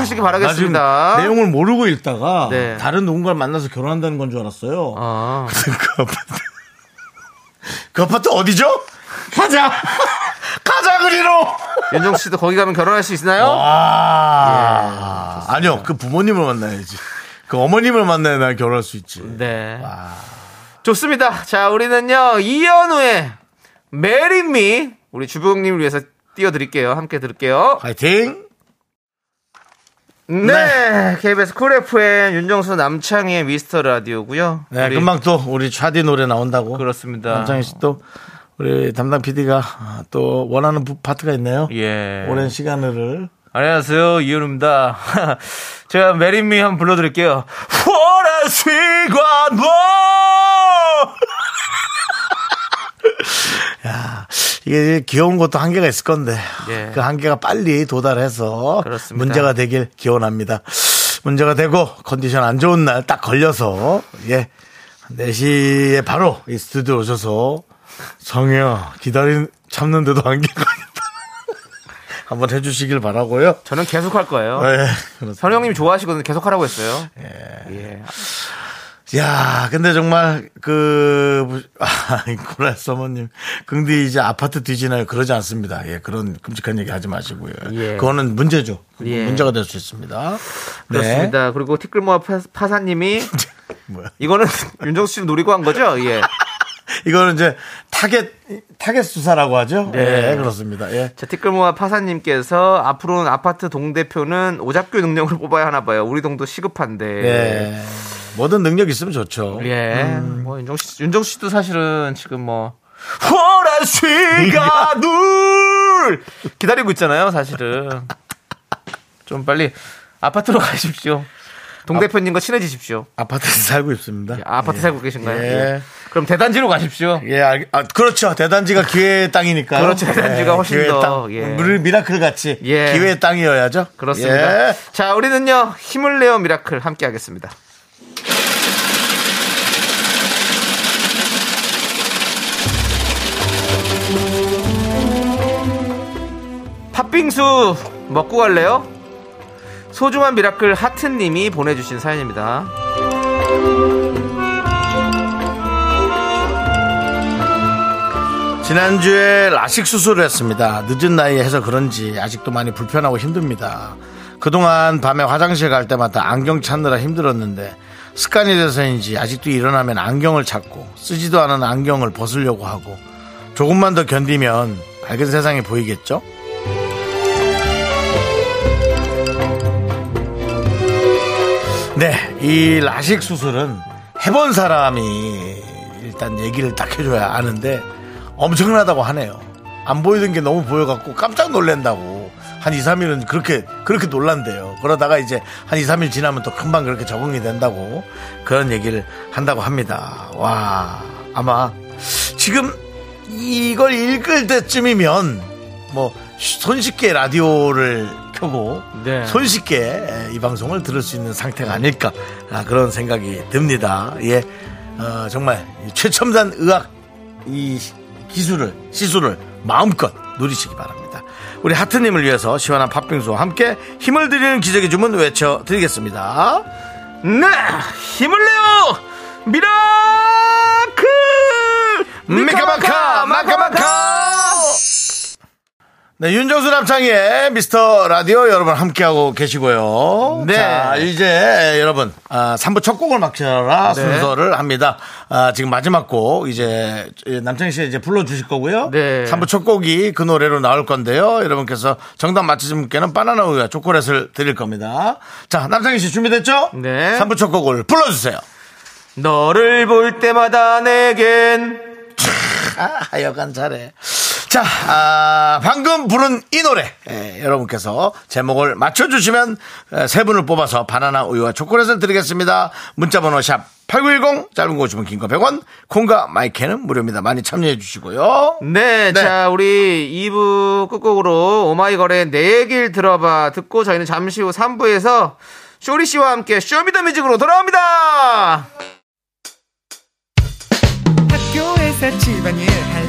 지금 바라겠습니다. 내용을 모르고 읽다가 네. 다른 누군가를 만나서 결혼한다는 건 줄 알았어요. 어. 그 아파트. 그 아파트 어디죠? 가자! 가자, 그리로! 윤정 씨도 거기 가면 결혼할 수 있나요? 아, 아니요. 그 부모님을 만나야지. 그 어머님을 만나야 나 결혼할 수 있지. 네. 좋습니다. 자, 우리는요, 이현우의 Marry Me 우리 주부경님을 위해서 띄워드릴게요. 함께 들을게요. 파이팅! 네. KBS Cool FM 윤정수 남창희의 미스터 라디오고요 네, 우리- 금방 또 우리 창디 노래 나온다고. 그렇습니다. 남창희 씨 또 우리 담당 PD가 또 원하는 부- 파트가 있네요. 예. 오랜 시간을. 안녕하세요. 이현우입니다. 제가 Marry Me 한번 불러드릴게요. What a sweet one more! 이게 귀여운 것도 한계가 있을 건데 예. 그 한계가 빨리 도달해서 그렇습니다. 문제가 되길 기원합니다. 문제가 되고 컨디션 안 좋은 날 딱 걸려서 예 4시에 바로 이 스튜디오 오셔서 성희야 기다린 참는데도 한계가 있다. 한번 해주시길 바라고요. 저는 계속 할 거예요. 네, 그렇습니다. 선영님이 좋아하시거든요. 계속 하라고 했어요. 예. 야, 근데 정말 그 아, 고라 서머님, 긍디 이제 아파트 뒤지나요? 그러지 않습니다. 예, 그런 끔찍한 얘기 하지 마시고요. 예. 그거는 문제죠. 예. 문제가 될 수 있습니다. 네. 그렇습니다. 그리고 티끌모아 파- 파사님이 뭐야? 이거는 윤정수 씨를 노리고 한 거죠? 예. 이거는 이제 타겟 타겟 수사라고 하죠. 네. 예, 그렇습니다. 예. 자, 티끌모아 파사님께서 앞으로는 아파트 동 대표는 오잡교 능력으로 뽑아야 하나 봐요. 우리 동도 시급한데. 예. 뭐든 능력 있으면 좋죠. 예. 뭐 윤정 씨, 윤정 씨도 사실은 지금 뭐 호라 씨가 눌 기다리고 있잖아요, 사실은. 좀 빨리 아파트로 가십시오. 동 대표님과 친해지십시오. 아파트에서 살고 있습니다. 예, 아파트 살고 계신가요? 예. 예. 그럼 대단지로 가십시오. 예, 알, 아, 그렇죠. 대단지가 기회의 땅이니까요. 그렇죠. 대단지가 훨씬 기회의 더, 땅. 예. 미라클 같이 예. 기회의 땅이어야죠. 그렇습니다. 예. 자, 우리는요, 힘을 내어 미라클 함께 하겠습니다. 팥빙수 먹고 갈래요? 소중한 미라클 하트님이 보내주신 사연입니다. 지난주에 라식 수술을 했습니다. 늦은 나이에 해서 그런지 아직도 많이 불편하고 힘듭니다. 그동안 밤에 화장실 갈 때마다 안경 찾느라 힘들었는데 습관이 돼서인지 아직도 일어나면 안경을 찾고 쓰지도 않은 안경을 벗으려고 하고 조금만 더 견디면 밝은 세상이 보이겠죠? 네, 이 라식 수술은 해본 사람이 일단 얘기를 딱 해줘야 아는데 엄청나다고 하네요. 안 보이던 게 너무 보여갖고 깜짝 놀란다고. 한 2, 3일은 그렇게, 그렇게 놀란대요. 그러다가 이제 한 2, 3일 지나면 또 금방 그렇게 적응이 된다고 그런 얘기를 한다고 합니다. 와, 아마 지금 이걸 읽을 때쯤이면 뭐 손쉽게 라디오를 켜고 네. 손쉽게 이 방송을 들을 수 있는 상태가 아닐까 아, 그런 생각이 듭니다. 예, 어, 정말 이 최첨단 의학 이 기술을 시술을 마음껏 누리시기 바랍니다. 우리 하트님을 위해서 시원한 팥빙수와 함께 힘을 드리는 기적의 주문 외쳐드리겠습니다. 네! 힘을 내요! 미라클! 미카마카 마카마카 네, 윤정수 남창희의 미스터 라디오 여러분 함께하고 계시고요. 네. 자, 이제 여러분, 아, 3부 첫 곡을 맞춰라 네. 순서를 합니다. 아, 지금 마지막 곡, 이제 남창희 씨 이제 불러주실 거고요. 네. 3부 첫 곡이 그 노래로 나올 건데요. 여러분께서 정답 맞히신 분께는 바나나 우유와 초콜릿을 드릴 겁니다. 자, 남창희 씨 준비됐죠? 네. 3부 첫 곡을 불러주세요. 너를 볼 때마다 내겐 아, 하여간 잘해. 자, 아, 방금 부른 이 노래, 예, 여러분께서 제목을 맞춰주시면 에, 세 분을 뽑아서 바나나 우유와 초콜릿을 드리겠습니다. 문자번호 샵 8910, 짧은 거 50원, 긴거 100원, 콩과 마이크는 무료입니다. 많이 참여해 주시고요. 네, 네. 자, 우리 2부 끝곡으로 오마이걸의 내 얘기를 들어봐 듣고 저희는 잠시 후 3부에서 쇼리 씨와 함께 쇼미더뮤직으로 돌아옵니다. 학교에서 집안일 할일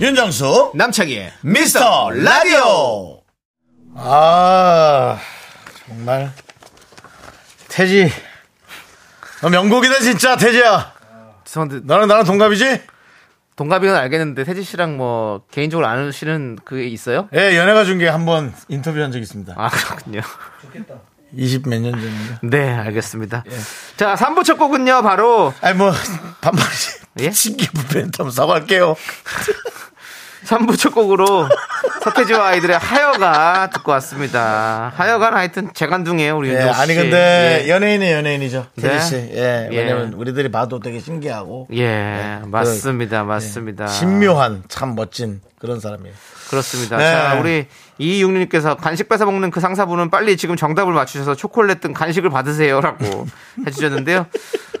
윤정수, 남창희의 미스터 라디오! 아, 정말. 태지. 너 명곡이다, 진짜, 태지야. 죄송한데 너랑 나랑 동갑이지? 동갑이건 알겠는데 태지 씨랑 뭐 개인적으로 아시는 그게 있어요? 예, 연예가 중계 한번 인터뷰한 적 있습니다. 아 그렇군요. 20 몇 년 전인가? 네, 알겠습니다. 자, 3부 첫 곡은요, 바로 아니 뭐 반말이 예? 신기 부패했다면 사과할게요. 3부 첫 곡으로 서태지와 아이들의 하여가 듣고 왔습니다. 하여가는 하여튼 재간둥이에요, 우리 예. 아니 근데 예. 연예인이 연예인이죠. 네. 태지 씨. 예, 예. 왜냐면 우리들이 봐도 되게 신기하고 예, 맞습니다, 맞습니다. 신묘한 참 멋진 그런 사람이에요. 그렇습니다. 네. 자, 우리 이육님께서 간식 뺏어 먹는 그 상사분은 빨리 지금 정답을 맞추셔서 초콜릿 등 간식을 받으세요라고 해주셨는데요.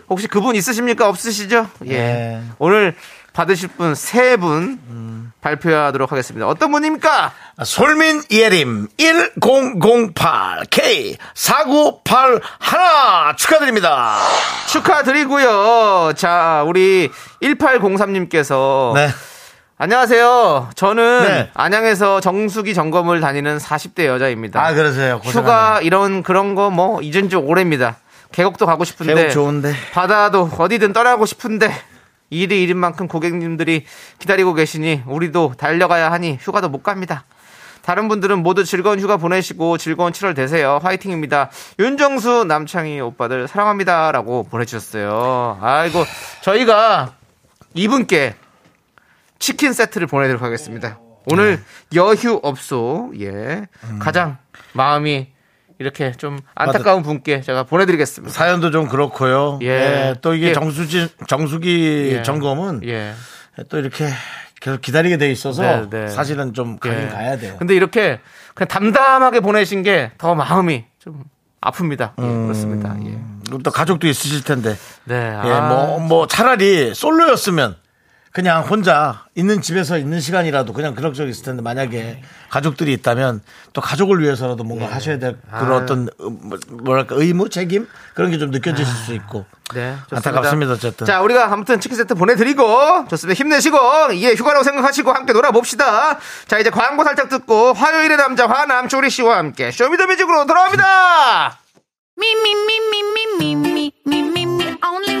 혹시 그분 있으십니까? 없으시죠? 예. 네. 오늘 받으실 분 세분 발표하도록 하겠습니다. 어떤 분입니까? 솔민 예림 1008 K 4981 축하드립니다. 축하드리고요. 자, 우리 1803님께서 네. 안녕하세요. 저는 네. 안양에서 정수기 점검을 다니는 40대 여자입니다. 아 그러세요. 고생하네요. 휴가 이런 그런 거뭐 이젠 좀 오래입니다. 계곡도 가고 싶은데 계곡 좋은데. 바다도 어디든 떠나고 싶은데 일이 일인 만큼 고객님들이 기다리고 계시니 우리도 달려가야 하니 휴가도 못 갑니다. 다른 분들은 모두 즐거운 휴가 보내시고 즐거운 7월 되세요. 화이팅입니다. 윤정수 남창희 오빠들 사랑합니다라고 보내주셨어요. 아이고 저희가 이분께 치킨 세트를 보내드리도록 하겠습니다. 오늘 여휴 업소 예 가장 마음이 이렇게 좀 안타까운 분께 제가 보내드리겠습니다. 사연도 좀 그렇고요. 예. 예, 또 이게 예. 정수지 정수기 예. 점검은 예. 또 이렇게 계속 기다리게 돼 있어서 네, 네. 사실은 좀 가긴 예. 가야 돼요. 근데 이렇게 그냥 담담하게 보내신 게 더 마음이 좀 아픕니다. 예, 그렇습니다. 예. 또 가족도 있으실 텐데. 네. 예, 아, 뭐, 뭐 차라리 솔로였으면 그냥 혼자 있는 집에서 있는 시간이라도 그냥 그럭저럭 있을 텐데 만약에 가족들이 있다면 또 가족을 위해서라도 뭔가 하셔야 될 그런 아. 어떤 음, 뭐- 뭐랄까 의무 책임 그런 게 좀 느껴지실 수 있고 네, 좋습니다. 안타깝습니다 어쨌든 자, 우리가 아무튼 치킨 세트 보내드리고, 좋습니다. 힘내시고, 예, 휴가라고 생각하시고 함께 놀아봅시다. 자, 이제 광고 살짝 듣고, 화요일의 남자, 화남, 조리 씨와 함께 쇼미더뮤직으로 돌아옵니다! Me, only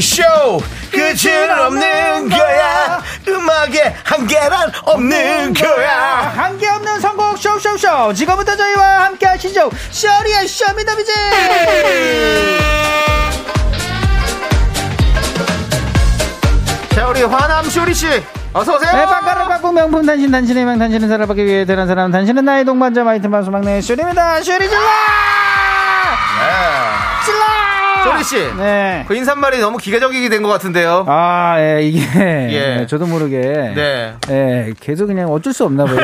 쇼 끝은 없는 거야. 음악에 한계란 없는 거야. 한계 없는 선곡 쇼쇼쇼. 지금부터 저희와 함께 하시죠. 쇼리의 쇼미더뮤직 자, 우리 화남 쇼리 씨. 어서 오세요. 네, 빵가루 깎고 명품 단신 단신의 명 단신은 살아가기 위해 대한 사람 단신은 나의 동반자 마이트 마수 막내 쇼리입니다. 쇼리 질러 쇼리 씨. 네. 그 인사말이 너무 기계적이게 된 것 같은데요. 아, 예, 이게 예. 예, 저도 모르게 네. 예, 계속 그냥 어쩔 수 없나 봐요.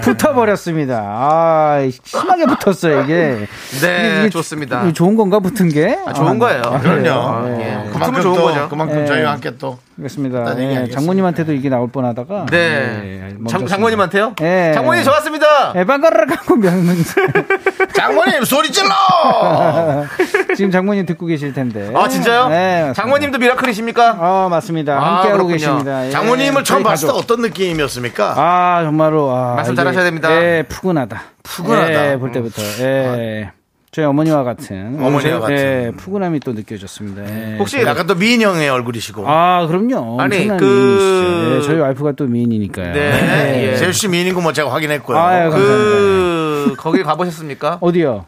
붙- 붙어버렸습니다. 아, 심하게 붙었어요 이게. 네, 이게 좋습니다. 이게 좋은 건가 붙은 게? 아, 좋은 거예요. 그럼요 그래요? 예. 예. 그만큼 좋은 또 거죠. 그만큼 예. 저희와 함께 또 예, 얘기하겠습니다. 장모님한테도 이게 나올 뻔하다가 네. 예, 장. 장모님한테요? 예. 장모님 저 왔습니다. 예, 빵가루를 갖고 명문 장모님 소리 질러 지금 장모님 듣고 계실 텐데. 아, 진짜요? 네. 장모님도 미라클이십니까? 아, 맞습니다. 아, 함께 하고 그렇군요. 계십니다. 예, 장모님을 처음 봤을 때. 어떤 느낌이었습니까? 아, 정말로 아, 말씀 잘하셔야 됩니다. 예, 푸근하다. 푸근하다. 예, 볼 때부터. 예. 저희 어머니와 같은 어머니와 저- 같은. 예, 푸근함이 또 느껴졌습니다. 예. 혹시 약간 또 미인형의 얼굴이시고 아, 그럼요. 아니, 그-. 예, 저희 와이프가 또 미인이니까요. 네, 예. 세율 씨 미인인 거뭐 제가 확인했고요. 아, 예, 감사합니다. 그, 거기 가보셨습니까? 어디요?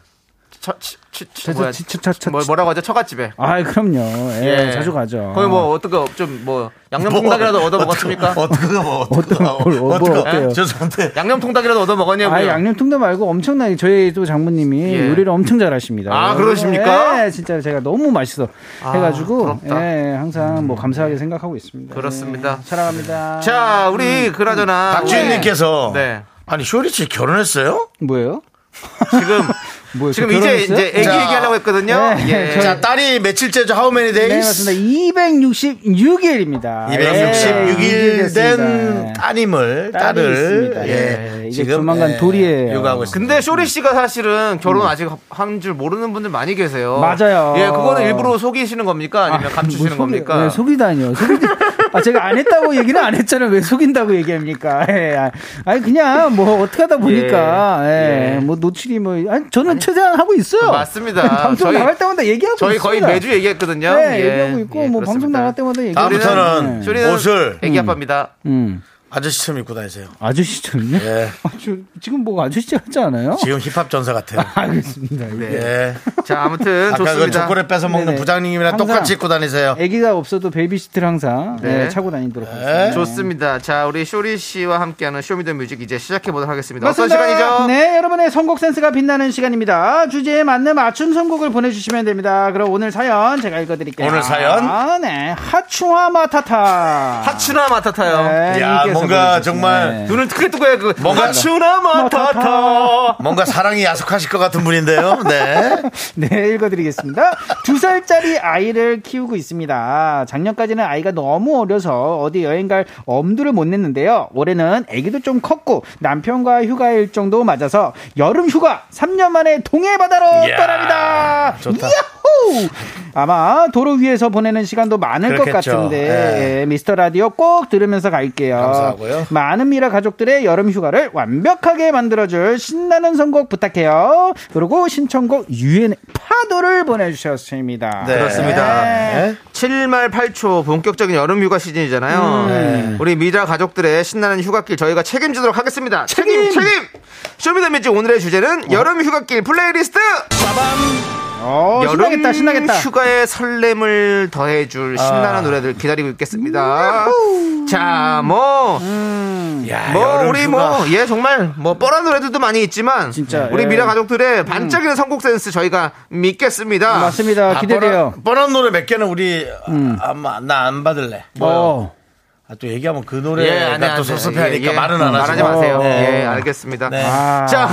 처, 치, 치, 치, 저, 저, 뭐야. 치, 치, 차, 차, 뭐, 뭐라고 하죠? 처갓집에. 아, 그럼요. 예, 자주 가죠. 거기 뭐, 어떻게, 좀, 뭐, 양념통닭이라도 얻어 먹었습니까? 어떻게 뭐 어떻게 뭐 어때요? 죄송한데 양념통닭이라도 얻어 먹었냐고요? 아, 양념통도 말고 엄청나게 저희 또 장모님이 예. 요리를 엄청 잘하십니다. 아, 그러십니까? 예, 진짜 제가 너무 맛있어 아, 해가지고. 예, 항상 뭐 감사하게 생각하고 있습니다. 그렇습니다. 예, 사랑합니다. 자, 우리, 그나저나. 박주인님께서 네. 아니 쇼리 씨 결혼했어요? 뭐예요? 지금, 뭐요? 지금 저 이제? 이제 애기 자, 얘기하려고 했거든요. 네, 예. 저- 자 딸이 며칠째죠? How many 네, days? 맞습니다. 266일입니다. 266일 된 따님을 딸을 있습니다. 예, 예, 지금 조만간 예, 돌이에요. 육아하고 있습니다. 근데 쇼리 씨가 사실은 결혼 아직 한 줄 모르는 분들 많이 계세요. 맞아요. 예, 그거는 일부러 속이시는 겁니까? 아니면 감추시는 뭐 속이- 겁니까? 네, 속이다니요. 속이, 아, 제가 안 했다고 얘기는 안 했잖아요. 왜 속인다고 얘기합니까? 예, 아, 아니, 그냥 뭐 어떻게 하다 보니까, 예, 예. 뭐 노출이 뭐, 아니, 저는 최대한 하고 있어요. 맞습니다. 방송 저희- 나갈 때마다 얘기하고 저희 있습니다. 거의 매주 얘기했거든요. 네, 예. 얘기하고 있고, 예, 뭐 방송 그렇습니다. 나갈 때마다 얘기하고 다음부터는 있어요. 쇼리는 옷을 애기 아빠입니다. 음. 아저씨처럼 입고 다니세요. 아저씨처럼요? 예. 아, 저, 지금 뭐 아저씨 같지 않아요? 지금 힙합 전사 같아요. 알겠습니다. 네. 예. 자, 아무튼 아까 그 좋습니다. 초콜릿 뺏어 먹는 네네. 부장님이랑 똑같이 입고 다니세요. 아기가 없어도 baby seat를 항상 네. 예, 차고 다니도록 하겠습니다. 좋습니다. 자, 우리 쇼리 씨와 함께하는 쇼미더 뮤직 이제 시작해 보도록 하겠습니다. 맞습니다. 어떤 시간이죠? 네, 여러분의 선곡 센스가 빛나는 시간입니다. 주제에 맞는 맞춤 선곡을 보내 주시면 됩니다. 그럼 오늘 사연 제가 읽어 드릴게요. 오늘 사연? 아, 네. 하추와 마타타. 하추나 마타타요. 네, 야, 뭔가. 정말 네. 눈을 크게 뜨고 해. 그 뭔가- 하추나 마타타. 뭔가 사랑이 야속하실 것 같은 분인데요. 네. 네, 읽어드리겠습니다. 두 살짜리 아이를 키우고 있습니다. 작년까지는 아이가 너무 어려서 어디 여행 갈 엄두를 못 냈는데요. 올해는 아기도 좀 컸고 남편과 휴가 일정도 맞아서 여름 휴가 3년 만에 동해 바다로 이야, 떠납니다. 좋다. 야호! 아마 도로 위에서 보내는 시간도 많을 것 그렇겠죠. 같은데 네. 예, 미스터 라디오 꼭 들으면서 갈게요. 감사 하고요. 많은 미라 가족들의 여름 휴가를 완벽하게 만들어줄 신나는 선곡 부탁해요. 그리고 신청곡 유엔의 파도를 보내주셨습니다. 네. 그렇습니다. 네. 7말 8초 본격적인 여름 휴가 시즌이잖아요. 네. 우리 미라 가족들의 신나는 휴가길 저희가 책임지도록 하겠습니다. 책임 책임. 쇼미더뮤직 오늘의 주제는 여름 휴가길 플레이리스트. 어, 신나겠다, 신나겠다. 휴가의 설렘을 더해줄 신나는 노래들 기다리고 있겠습니다. 자, 뭐, 야, 뭐, 여름 우리 휴가. 뭐, 예, 정말, 뭐, 뻔한 노래들도 많이 있지만, 진짜, 우리 예. 미라 가족들의 반짝이는 선곡 센스 저희가 믿겠습니다. 맞습니다. 아, 기대돼요. 뻔한, 뻔한 노래 몇 개는 우리 아, 나안 받을래. 어, 아, 또 얘기하면 그 노래가 예, 또 돼. 섭섭해하니까 예, 예. 말은 안 하시고 말하지 마세요. 네. 예, 알겠습니다. 네. 아. 자,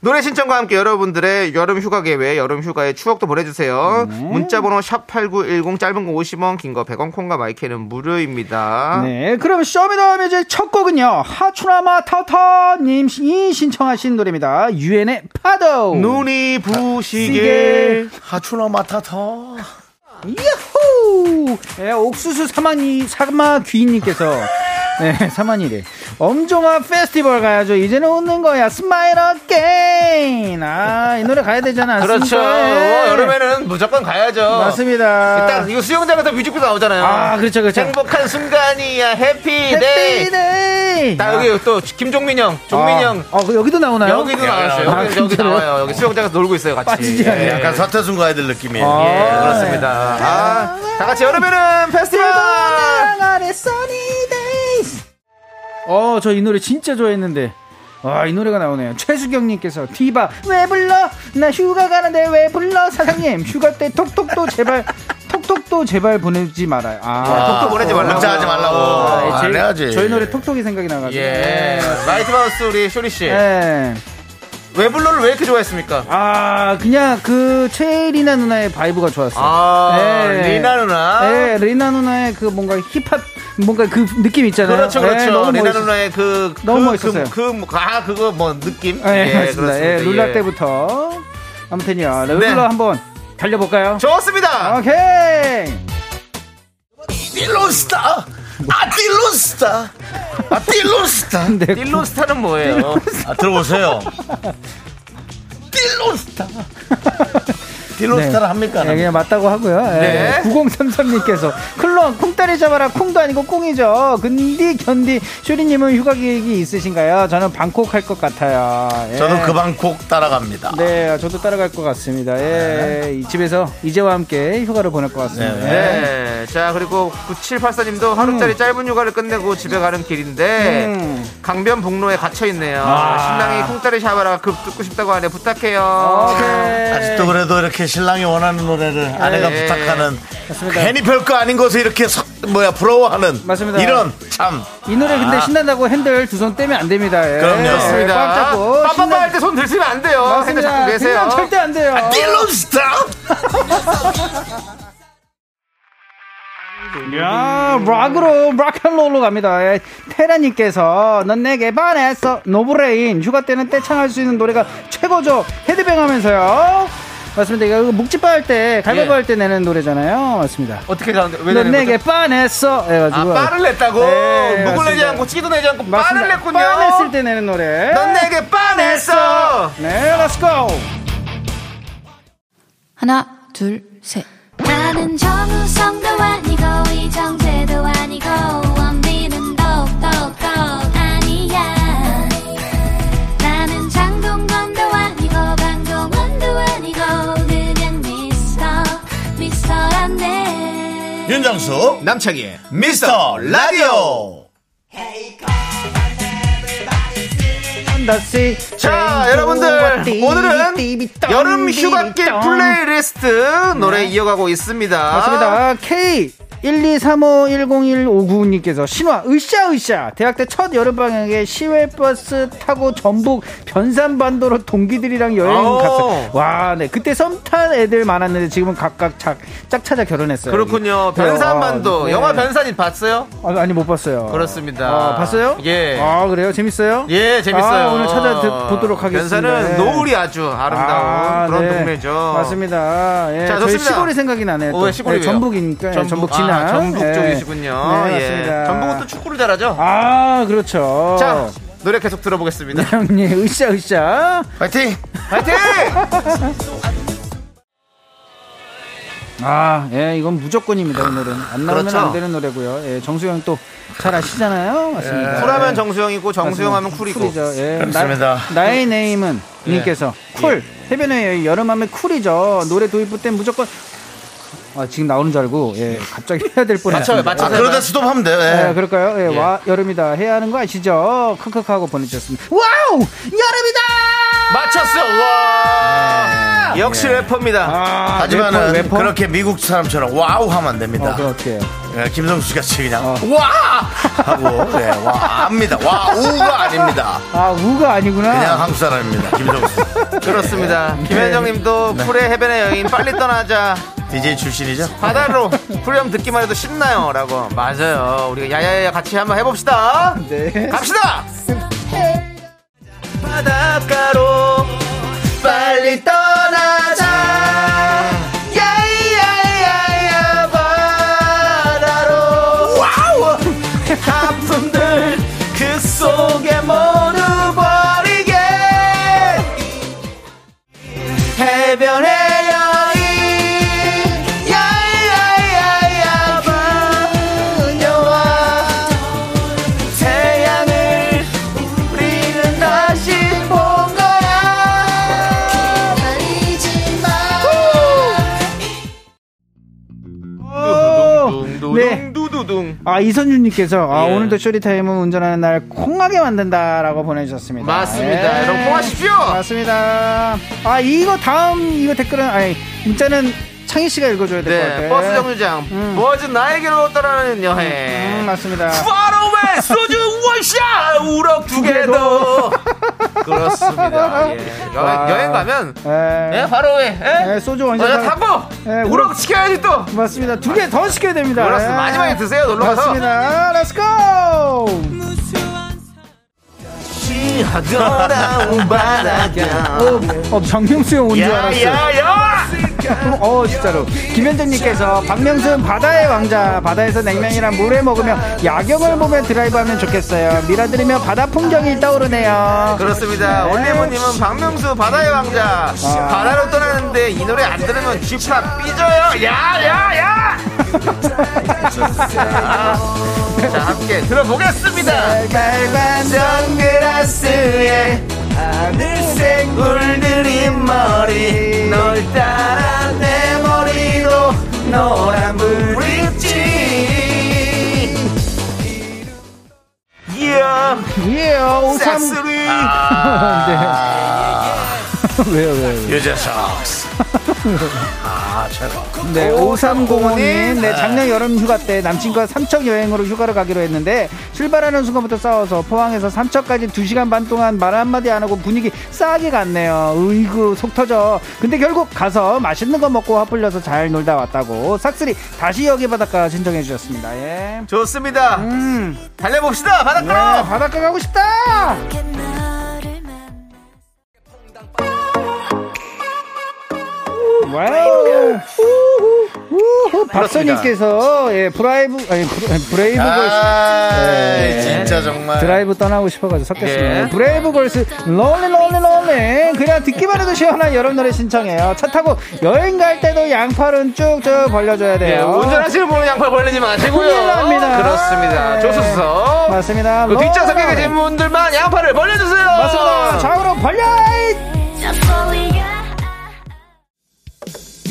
노래 신청과 함께 여러분들의 여름 휴가 계획, 여름 휴가의 추억도 보내주세요. 문자번호 샵8910 짧은 거 50원, 긴 거 100원, 콩과 마이크는 무료입니다. 네, 그럼 쇼미더뮤직 첫 곡은요. 하추나마 타타님이 신청하신 노래입니다. 유엔의 파도. 눈이 부시게. 시계. 하추나 마 타타. 야호! 네, 옥수수 사마니, 사마귀님께서, 네, 사마니래. 엄정화 페스티벌 가야죠. 이제는 웃는 거야. smile again. 아, 이 노래 가야 되잖아. 그렇죠. 어, 여름에는 무조건 가야죠. 맞습니다. 일단 이거 수영장에서 뮤직비디오 나오잖아요. 아, 그렇죠, 그렇죠. 행복한 순간이야, happy day. Happy day. 나 여기 또 김종민 형, 종민 형. 어, 그 여기도 나오나요? 여기도 나왔어요. 아, 여기, 여기? 나와요. 여기 수영장에서 놀고 있어요, 같이. 아? 예. 약간 서태순 가야 될 느낌이에요. 아. 예, 그렇습니다. 아, 다 같이 여름에는 페스티벌! 어, 저 이 노래 진짜 좋아했는데. 와, 이 노래가 나오네요. 최수경님께서 디바 왜 불러? 나 휴가 가는데 왜 불러? 사장님 휴가 때 톡톡도 제발 톡톡도 제발 보내지 말아요. 아, 톡톡 보내지 말라고. 문자 하지 말라고. 아, 제- 안 해야지. 저희 노래 톡톡이 생각이 나가지고. 예. 마이티 마우스 우리 쇼리 씨. 예. 외블로를 왜 이렇게 좋아했습니까? 아, 그냥 그 채리나 누나의 vibe가 좋았어요. 아, 예. 리나 누나. 네, 리나 누나의 그 뭔가 힙합 뭔가 그 느낌 있잖아요. 그렇죠, 네, 그렇죠. 너무 리나 멋있었어요. 누나의 그, 너무 그, 멋있었어요. 그, 그, 아, 그거 뭐, 느낌? 네, 예, 맞습니다. 그렇습니다. 예, 룰라 예. 때부터. 아무튼요, 룰라 네. 한번 달려볼까요? 좋습니다! 오케이! 딜론스타. 아 딜론스타. 아 딜론스타. 네, 딜론스타는 뭐예요? 아 들어보세요. 딜론스타. 딜론스타를 합니까? 네, 그냥 맞다고 하고요. 네. 9033님께서 클론 콩다리 잡아라 콩도 아니고 꽁이죠. 근디 견디 쇼리님은 휴가 계획이 있으신가요? 저는 방콕 할 것 같아요. 예. 저도 그 방콕 따라갑니다. 네, 저도 따라갈 것 같습니다. 예, 이 집에서 이제와 함께 휴가를 보낼 것 같습니다. 네. 네. 자, 그리고 9784님도 하루짜리 짧은 휴가를 끝내고 집에 가는 길인데, 음. 강변북로에 갇혀 있네요. 아. 신랑이 콩다리 샤바라 급 듣고 싶다고 하네. 부탁해요. 오케이. 아직도 그래도 이렇게 신랑이 원하는 노래를 아내가 예. 부탁하는 맞습니다. 괜히 별거 아닌 것을 이렇게 서- 뭐야 부러워하는 맞습니다. 이런 참 이 노래 근데 신난다고 핸들 두 손 떼면 안 됩니다. 예. 그럼요. 예, 꽉. 잡고. 빠빠빠 할 때 손 들시면 안 돼요. 핸들 잡고 계세요. 절대 안 돼요. 딜론스타 야, 락으로, rock and roll로 갑니다. 예, 테라님께서, 넌 내게 반했어. 노브레인. 휴가 때는 떼창할 수 있는 노래가 최고죠. 헤드뱅 하면서요. 맞습니다. 이거 묵찌빠 할 때, 가위바위보 예. 할때 내는 노래잖아요. 맞습니다. 어떻게 가는데? 왜넌 내는 내게 거죠? 반했어. 아, 해가지고. 빠를 냈다고? 네, 묵을 내지. 않고, 찌도 내지 않고, 맞습니다. 빠를 냈군요. 빤했을 때 내는 노래. 넌 내게 빠냈어! 네, let's go! 하나, 둘, 셋. 나는 정우성도 아니고 이정재도 아니고 윤정수 남창희의 미스터 라디오 자, 여러분들, 오늘은 여름 휴가길 플레이리스트 노래 이어가고 있습니다. 맞습니다. K 123510159님께서 신화 으쌰으쌰 대학 때 첫 여름방학에 시외버스 타고 전북 변산반도로 동기들이랑 여행 오. 갔어요. 와, 네 그때 썸탄 애들 많았는데 지금은 각각 짝, 짝 찾아 결혼했어요. 그렇군요. 변산반도. 네. 영화 변산이 봤어요? 아, 아니 못 봤어요. 그렇습니다. 아, 봤어요? 예. 아 그래요? 재밌어요? 예, 재밌어요. 아, 오늘 찾아보도록 하겠습니다. 변산은 네. 노을이 아주 아름다운 아, 그런 네. 동네죠. 맞습니다. 예, 자, 저희 좋습니다. 시골이 생각이 나네요. 어, 시골이에요? 예, 전북이니까 예, 전북, 전북 아, 진안. 전북 예. 쪽이시군요. 네, 예. 맞습니다. 전북은 또 축구를 잘하죠? 아, 그렇죠. 자, 노래 계속 들어보겠습니다. 형님, 으쌰, 으쌰. 파이팅 파이팅! 아, 예, 이건 무조건입니다, 이 노래는. 안 나오면 그렇죠. 안 되는 노래고요. 예, 정수영 또 잘 아시잖아요. 맞습니다. 쿨하면 정수영이고 정수영 맞습니다. 하면 쿨이고. 쿨이죠. 예. 그렇습니다. 나, 의 name은 님께서 쿨. 해변에 여름하면 쿨이죠. 노래 도입부 땐 무조건 아, 지금 나오는 줄 알고 예, 갑자기 해야 될 뻔했어요. 맞춰요, 맞춰요. 아, 그러다 스톱하면 돼 예. 예, 그럴까요? 예, 예. 와, 여름이다. 해야 하는 거 아시죠? 크크크 하고 보내주셨습니다. Wow! 여름이다! 맞췄어. 와. 역시 래퍼입니다. 아, 하지만은 래퍼, 래퍼? 그렇게 미국 사람처럼 wow 하면 안 됩니다. 어, 그렇게. 예, 김성수 씨 같이 그냥 어. 와 하고 예, 와 압니다. 와 우가 아닙니다. 아, 우가 아니구나. 그냥 한국 사람입니다. 김성수 그렇습니다. 김현정 님도 풀의 해변의 여인 빨리 떠나자. DJ 출신이죠. 바다로 후렴 듣기만 해도 신나요. 라고. 맞아요. 우리가 야야야 같이 한번 해봅시다. 네. 갑시다! 바닷가로 빨리 떠나자. 야야야야 바다로. 와우! 아픔들 그 속에 모두 버리게. 해변의 네. 두두둥 아, 이선주님께서, 아, 예. 오늘도 쇼리타임은 운전하는 날 콩하게 만든다라고 보내주셨습니다. 맞습니다. 예. 여러분 콩하십시오. 맞습니다. 아, 이거 다음, 이거 댓글은, 아니, 문자는 창희 씨가 읽어줘야 될것 네, 같아요. 버스 정류장 버즈 나에게로 떠나는 여행 음, 맞습니다. far away 소주 원샷 우럭 두 개도 그렇습니다. 예. 여행, 와. 여행 가면 예. 예, far away 예? 예, 소주 원샷. 하고 예, 우럭 시켜야지 또 맞습니다. 두 개 더 시켜야 됩니다. 그렇습니다. 예. 마지막에 드세요, 놀러 가서. 맞습니다. Let's go! 돌아온 바닷가 어, 어, 정명수 형 온줄 알았어요. 야야 야 어, 진짜로. 김현정님께서 박명수는 바다의 왕자. 바다에서 냉면이랑 물에 먹으며 야경을 보며 드라이브하면 좋겠어요. 미라 들으며 바다 풍경이 떠오르네요. 그렇습니다. 네. 올리모님은 박명수 바다의 왕자. 바다로 떠나는데 이 노래 안 들으면 쥐팍 삐져요. 야, 야, 야! 자, 함께 들어보겠습니다. 빨간 선글라스에 하늘색 물들인 머리. 널 따라 내 머리도 노란 불빛이. 이야, 예, 53. 싹쓸이. 네. 왜요, 왜요? 여자 석스. 아, 최고. 네, 5305님. 네, 네. 작년 여름 휴가 때 남친과 삼척 여행으로 휴가를 가기로 했는데 출발하는 순간부터 싸워서 포항에서 삼척까지 2시간 반 동안 말 한마디 안 하고 분위기 싸게 갔네요. 으이구, 속 터져. 근데 결국 가서 맛있는 거 먹고 화풀려서 잘 놀다 왔다고 싹쓸이 다시 여기 바닷가 신청해 주셨습니다. 예. 좋습니다. 음. 달려봅시다, 네, 바닷가로! 바닷가 가고 싶다! Wow. 박선님께서 예, 브라이브 아니 브레이브 걸스 아, 네. 진짜 정말. 드라이브 떠나고 싶어가지고 섞였습니다. 예. 브레이브 걸스 롤리 롤리 롤리 그냥 듣기만 해도 시원한 여름 노래 신청해요. 차 타고 여행 갈 때도 양팔은 쭉쭉 벌려줘야 예, 돼요. 운전하시는 분은 양팔 벌리지 마시고요. 큰일 납니다. 그렇습니다. 네. 조수석. 맞습니다. 그 뒷좌석에. 계신 분들만 양팔을 벌려주세요. 맞습니다. 좌우로 벌려.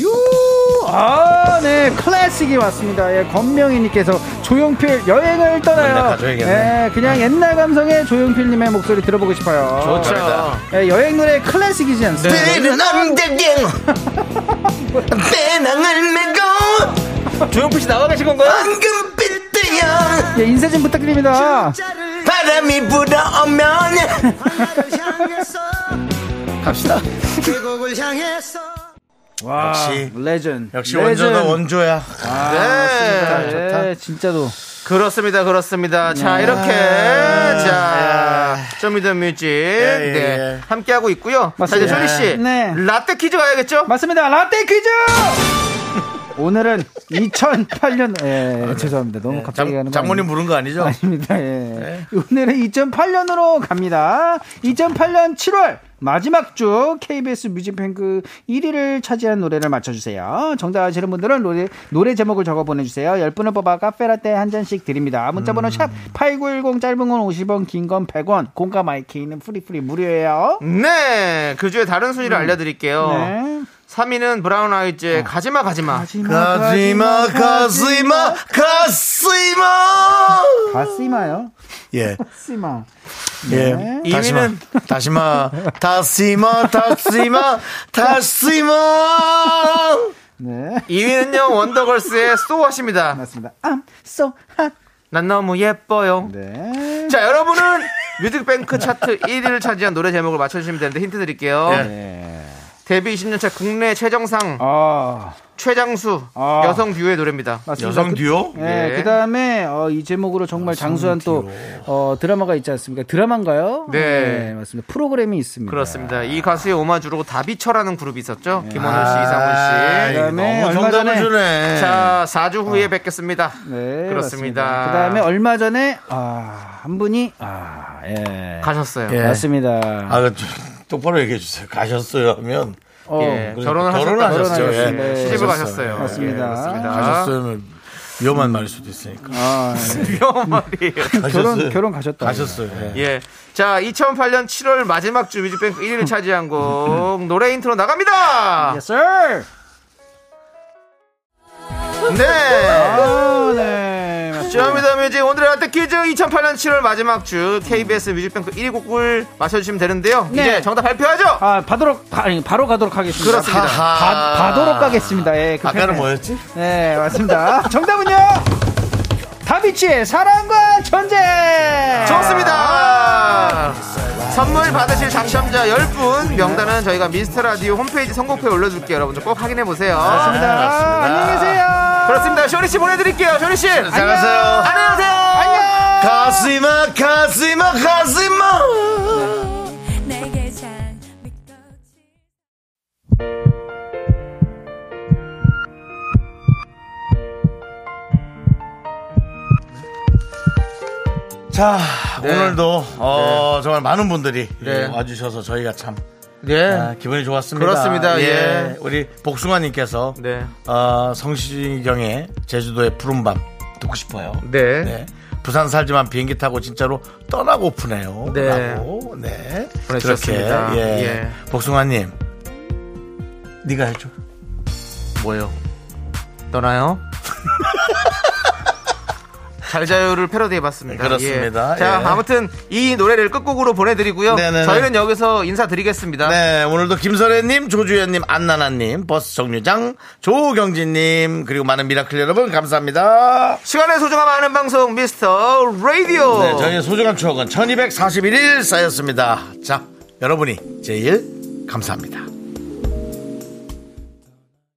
유! 아, 네, 클래식이 왔습니다. 예, 권명희님께서 조용필 여행을 떠나요. 예, 그냥 옛날 감성의 조용필님의 목소리 들어보고 싶어요. 좋죠. 예, 여행 노래 클래식이지 않습니까? 언제경 배낭을 메고 조용필 씨 나와 계신 건가요? 황금빛 태양 예, 인사 좀 부탁드립니다. 바람이 불어오면 갑시다 와, 역시. 레전. 역시 레전. 원조는 원조야 네. 예, 진짜로. 그렇습니다. 그렇습니다. 자, 네. 이렇게. 자, Show Me the Music. 예, 네. 예. 함께하고 있고요. 자, 이제 맞습니다. 쇼리 씨. 네. 라떼 퀴즈 가야겠죠? 맞습니다. 라떼 퀴즈! 오늘은 2008년, 예, 죄송합니다. 너무 갑자기 가는 장, 거 장모님 부른 거 아니죠? 아닙니다. 예. 오늘은 2008년으로 갑니다. 2008년 7월 마지막 주 KBS 뮤직뱅크 1위를 차지한 노래를 맞춰주세요. 정답 아시는 분들은 노래, 노래 제목을 적어 보내주세요. 10분을 뽑아 카페라떼 한 잔씩 드립니다. 문자번호 샵8910 짧은 건 50원, 긴 건 100원, 공과 마이케이는 free free 무료예요. 네. 그 중에 다른 순위를 알려드릴게요. 네. 3위는 브라운 아이즈의 가지마, 가지마. 가지마 가지마 가지마 가시마요? 예 가시마. 예. 네. 다시마. 다시마. 다시마. 다시마. 다시마. 네. 2위는요 원더걸스의 소워십니다. 맞습니다. I'm so hot. 난 너무 예뻐요. 네. 자 여러분은 뮤직뱅크 차트 1위를 차지한 노래 제목을 맞춰주시면 되는데 힌트 드릴게요. 네. 데뷔 20년차 국내 최정상 아, 최장수 아. 여성 듀오의 노래입니다. 맞습니다. 여성 그- 듀오? 네, 예. 그 다음에 어, 이 제목으로 정말 장수한 또 어, 드라마가 있지 않습니까? 드라마인가요? 네. 맞습니다. 프로그램이 있습니다. 그렇습니다. 이 가수의 오마주로 다비처라는 그룹이 있었죠. 김원호 씨, 아, 이상훈 씨. 그다음에 너무 얼마 정답을 전에- 주네. 자, 4주 후에 뵙겠습니다. 네, 그렇습니다. 그 다음에 얼마 전에 아, 한 분이 아, 예. 가셨어요. 예. 맞습니다. 아, 그, 좀 똑바로 얘기해 주세요. 가셨어요 하면. 어, 예, 결혼을 결혼을 하셨다. 하셨죠. 결혼을 예. 하셨어요. 시집을 가셨어요. 가셨어요. 맞습니다. 예, 그렇습니다. 가셨으면 위험한 말일 수도 있으니까. 아, 예. 위험한 말이에요. 결혼. 결혼 가셨다. 가셨어요. 예. 예. 자, 2008년 7월 마지막 주 뮤직뱅크 1위를 차지한 곡 노래 인트로 나갑니다. Yes, sir. 네. 아, 네. Show Me the Music 오늘의 라떼 퀴즈 2008년 7월 마지막 주 KBS 뮤직뱅크 1위 곡을 맞춰주시면 되는데요. 네. 이제 정답 발표하죠. 아, 바도록 바, 아니, 바로 가도록 하겠습니다. 그렇습니다. 바, 바도록 가겠습니다. 예, 그 아까는 팬에. 뭐였지? 네, 맞습니다. 정답은요. 다비치의 사랑과 전쟁. 좋습니다. 선물 받으실 당첨자 10분 명단은 저희가 미스터 라디오 홈페이지 선곡표에 올려둘게요. 여러분들 꼭 확인해 보세요. 맞습니다. 안녕히 계세요. 그렇습니다. 쇼리 씨 보내드릴게요. 쇼리 씨. 잘 가세요. 안녕하세요. 안녕. 내게 잘 믿어지 자, 네. 오늘도 어, 정말 많은 분들이 네. 예, 와주셔서 저희가 참 네. 아, 기분이 좋았습니다. 그렇습니다. 예. 우리 복숭아님께서 네. 어, 성시경의 제주도의 푸른밤 듣고 싶어요. 네. 네. 부산 살지만 비행기 타고 진짜로 떠나고프네요. 네. 라고. 네. 보내주셨습니다. 그렇게, 예. 예. 복숭아님, 네가 해줘. 뭐예요? 떠나요? 잘자요를 패러디해봤습니다. 네, 그렇습니다. 예. 자, 예. 아무튼 이 노래를 끝곡으로 보내드리고요. 네네네. 저희는 여기서 인사드리겠습니다. 네, 오늘도 김설혜님, 조주현님, 안나나님, 버스 정류장, 조경진님, 그리고 많은 미라클 여러분, 감사합니다. 시간의 소중함 아는 방송 미스터 라디오. 네, 저희의 소중한 추억은 1241일 쌓였습니다. 자, 여러분이 제일 감사합니다.